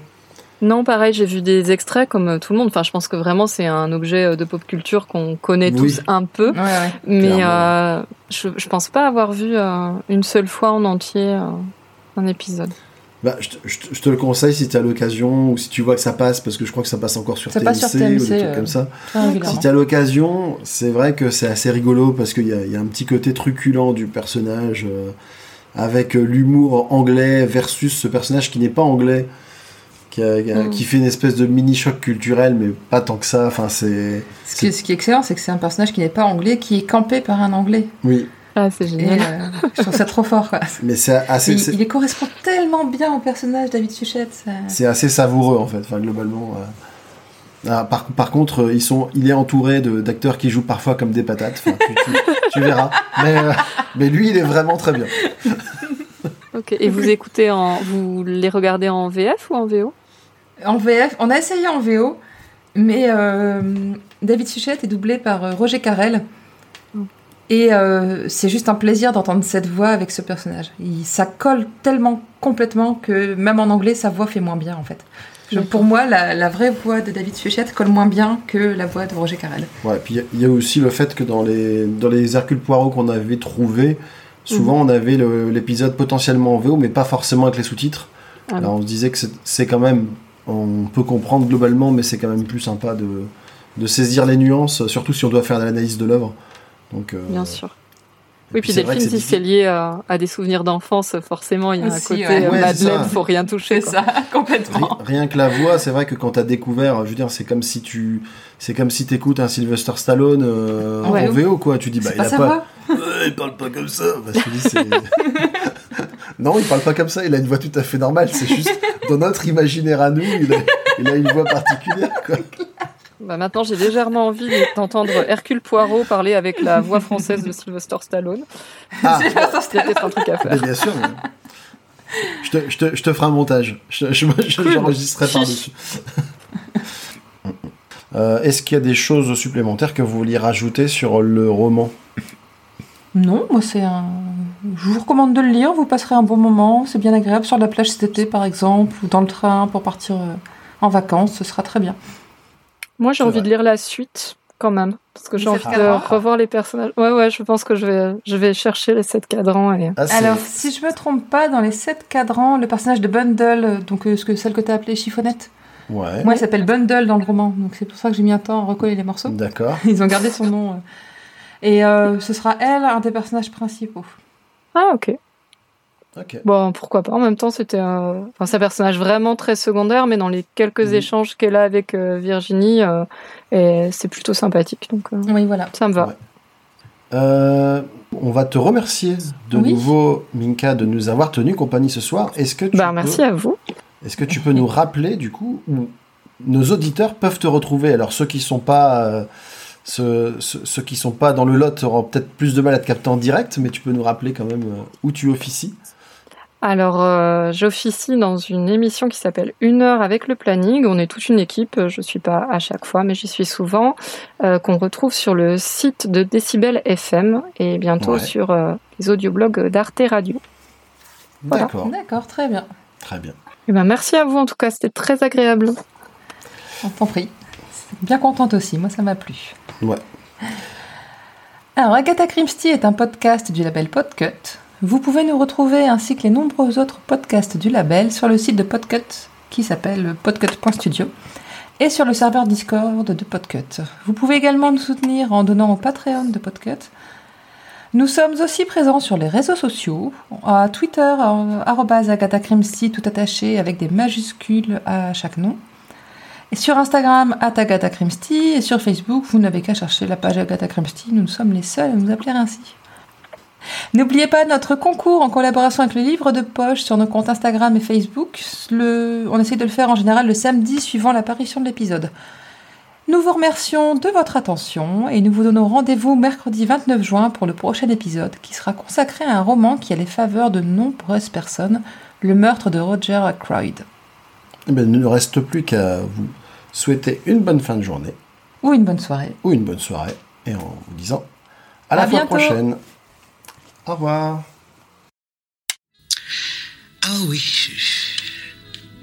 S4: Non, pareil, j'ai vu des extraits comme euh, tout le monde. Enfin, je pense que vraiment c'est un objet euh, de pop culture qu'on connaît
S3: Oui.
S4: tous un peu.
S2: Ouais, ouais.
S4: Mais euh, je, je pense pas avoir vu euh, une seule fois en entier euh, un épisode.
S3: bah, je, te, je te- je te le conseille si tu as l'occasion ou si tu vois que ça passe, parce que je crois que ça passe encore sur
S2: Ça
S3: TMC,
S2: passe sur
S3: ou des trucs
S2: euh,
S3: comme ça. Si tu as l'occasion, c'est vrai que c'est assez rigolo parce qu'il y, y a un petit côté truculent du personnage euh, avec l'humour anglais versus ce personnage qui n'est pas anglais. Qui, a- qui a-
S4: Mm.
S3: qui fait une espèce de mini choc culturel, mais pas tant que ça. Enfin, c'est.
S2: Ce qui, ce qui est excellent, c'est que c'est un personnage qui n'est pas anglais, qui est campé par un anglais.
S3: Oui,
S4: Ah, c'est
S2: Et
S4: génial.
S2: euh, je trouve ça trop fort. quoi.
S3: mais c'est assez.
S2: Il, correspond tellement bien au personnage David Suchet. ça-
S3: C'est assez savoureux en fait, enfin, globalement. euh. Ah, par, par contre, ils sont, il est entouré de- d'acteurs qui jouent parfois comme des patates. Enfin, tu, tu- tu verras. Mais, euh, mais lui, il est vraiment très bien.
S4: Ok. Et vous écoutez en, vous les regardez en VF ou en VO
S2: En VF, on a essayé en VO, mais euh, David Suchet est doublé par euh, Roger Carrel.
S4: Mm.
S2: Et euh, c'est juste un plaisir d'entendre cette voix avec ce personnage. Il, ça colle tellement complètement que même en anglais, sa voix fait moins bien en fait. Je- pour moi, la, la vraie voix de David Suchet colle moins bien que la voix de Roger Carrel.
S3: Ouais, puis il y a- il y, a aussi le fait que dans les, dans les Hercule Poirot qu'on avait trouvés, souvent on avait l'épisode potentiellement en VO, mais pas forcément avec les sous-titres.
S4: Ah
S3: Alors on se disait que c'est quand même, on peut comprendre globalement, mais c'est quand même plus sympa de, de saisir les nuances, surtout si on doit faire de l'analyse de l'œuvre. Donc, euh,
S4: Bien sûr.
S3: et
S4: Oui, puis Delphine, si c'est lié à, à des souvenirs d'enfance, forcément, il y a un
S2: Aussi,
S4: côté
S2: ouais.
S4: euh,
S3: Ouais,
S4: Madeleine,
S3: ça.
S4: faut rien toucher. quoi.
S2: complètement.
S3: Ri- Rien que la voix, c'est vrai que quand t'as découvert, je veux dire, c'est comme si tu, c'est comme si t'écoutes un Sylvester Stallone euh,
S2: Ouais.
S3: en VO, quoi. Tu dis, bah, il
S2: pas
S3: a pas, il parle pas comme ça. Bah, je te dis, c'est- non, il parle pas comme ça. Il a une voix tout à fait normale. C'est juste dans notre imaginaire à nous, il a, il a une voix particulière, quoi.
S4: Bah, maintenant, j'ai légèrement envie d'entendre Hercule Poirot parler avec la voix française de Sylvester Stallone.
S3: Ah,
S2: C'est
S4: peut-être un truc à
S3: mais
S4: faire.
S3: bien sûr. mais- Je te, je, te, je te ferai un montage. Je, je, j'enregistrerai par-dessus. Euh, Est-ce qu'il y a des choses supplémentaires que vous vouliez rajouter sur le roman?
S2: Non, moi c'est un. Je vous recommande de le lire, vous passerez un bon moment, c'est bien agréable sur la plage cet été par exemple, ou dans le train pour partir euh, en vacances, ce sera très bien.
S4: Moi, j'ai envie
S3: vrai.
S4: de lire la suite, quand même. Parce que j'ai envie de revoir les personnages. Ouais, ouais, je pense que je vais, je vais chercher les sept cadrans. Et...
S3: Ah,
S2: Alors, si je me trompe pas, dans les sept cadrans, le personnage de Bundle, donc euh, ce que, celle que tu as appelée Chiffonnette,
S3: Ouais.
S2: moi elle s'appelle Bundle dans le roman, donc c'est pour ça que j'ai mis un temps à recoller les morceaux.
S3: D'accord.
S2: Ils ont gardé son nom. euh. Et euh, ce sera elle, un des personnages principaux.
S4: Ah, ok. Bon, pourquoi pas. En même temps, c'était un... Enfin, c'est un personnage vraiment très secondaire, mais dans les quelques échanges qu'elle a avec euh, Virginie, euh, et c'est plutôt sympathique. Donc, euh,
S2: Oui, voilà.
S4: ça me va.
S3: Ouais. Euh, on va te remercier de
S2: Oui.
S3: nouveau, Minka, de nous avoir tenu compagnie ce soir. Est-ce que tu
S4: Bah,
S3: peux-
S4: merci à vous.
S3: Est-ce que tu peux nous rappeler, du coup, où nos auditeurs peuvent te retrouver? Alors, ceux qui sont pas, euh, ceux, ceux- ceux qui sont pas dans le lot auront peut-être plus de mal à te capter en direct, mais tu peux nous rappeler quand même euh, où tu officies.
S4: Alors, euh, j'officie dans une émission qui s'appelle Une heure avec le planning. On est toute une équipe. Je suis pas à chaque fois, mais j'y suis souvent. euh, qu'on retrouve sur le site de Décibel FM et bientôt
S3: Ouais.
S4: sur euh, les audioblogs d'Arte Radio. Voilà.
S3: D'accord,
S2: D'accord, très bien.
S3: très bien.
S4: Eh ben, merci à vous en tout cas. C'était très agréable.
S2: On t'en prie. Bien contente aussi, moi ça m'a plu.
S3: Ouais.
S2: Alors, Agatha Christie est un podcast du label Podcut. Vous pouvez nous retrouver ainsi que les nombreux autres podcasts du label sur le site de Podcut qui s'appelle podcut.studio et sur le serveur Discord de Podcut. Vous pouvez également nous soutenir en donnant au Patreon de Podcut. Nous sommes aussi présents sur les réseaux sociaux, à Twitter, arrobase tout attaché avec des majuscules à chaque nom. Sur Instagram, at Agatha et sur Facebook, vous n'avez qu'à chercher la page Agatha Christie, nous sommes les seuls à nous appeler ainsi. N'oubliez pas notre concours en collaboration avec le livre de poche sur nos comptes Instagram et Facebook. On essaie de le faire en général le samedi suivant l'apparition de l'épisode. Nous vous remercions de votre attention et nous vous donnons rendez-vous mercredi 29 juin pour le prochain épisode qui sera consacré à un roman qui a les faveurs de nombreuses personnes, le meurtre de Roger Ackroyd.
S3: Eh ben, il ne nous reste plus qu'à vous souhaiter une bonne fin de journée
S2: Ou une bonne soirée.
S3: ou une bonne soirée, et en vous disant à la fois prochaine. Au revoir.
S1: Ah oui.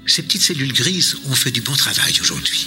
S1: Ces petites cellules grises ont fait du bon travail aujourd'hui.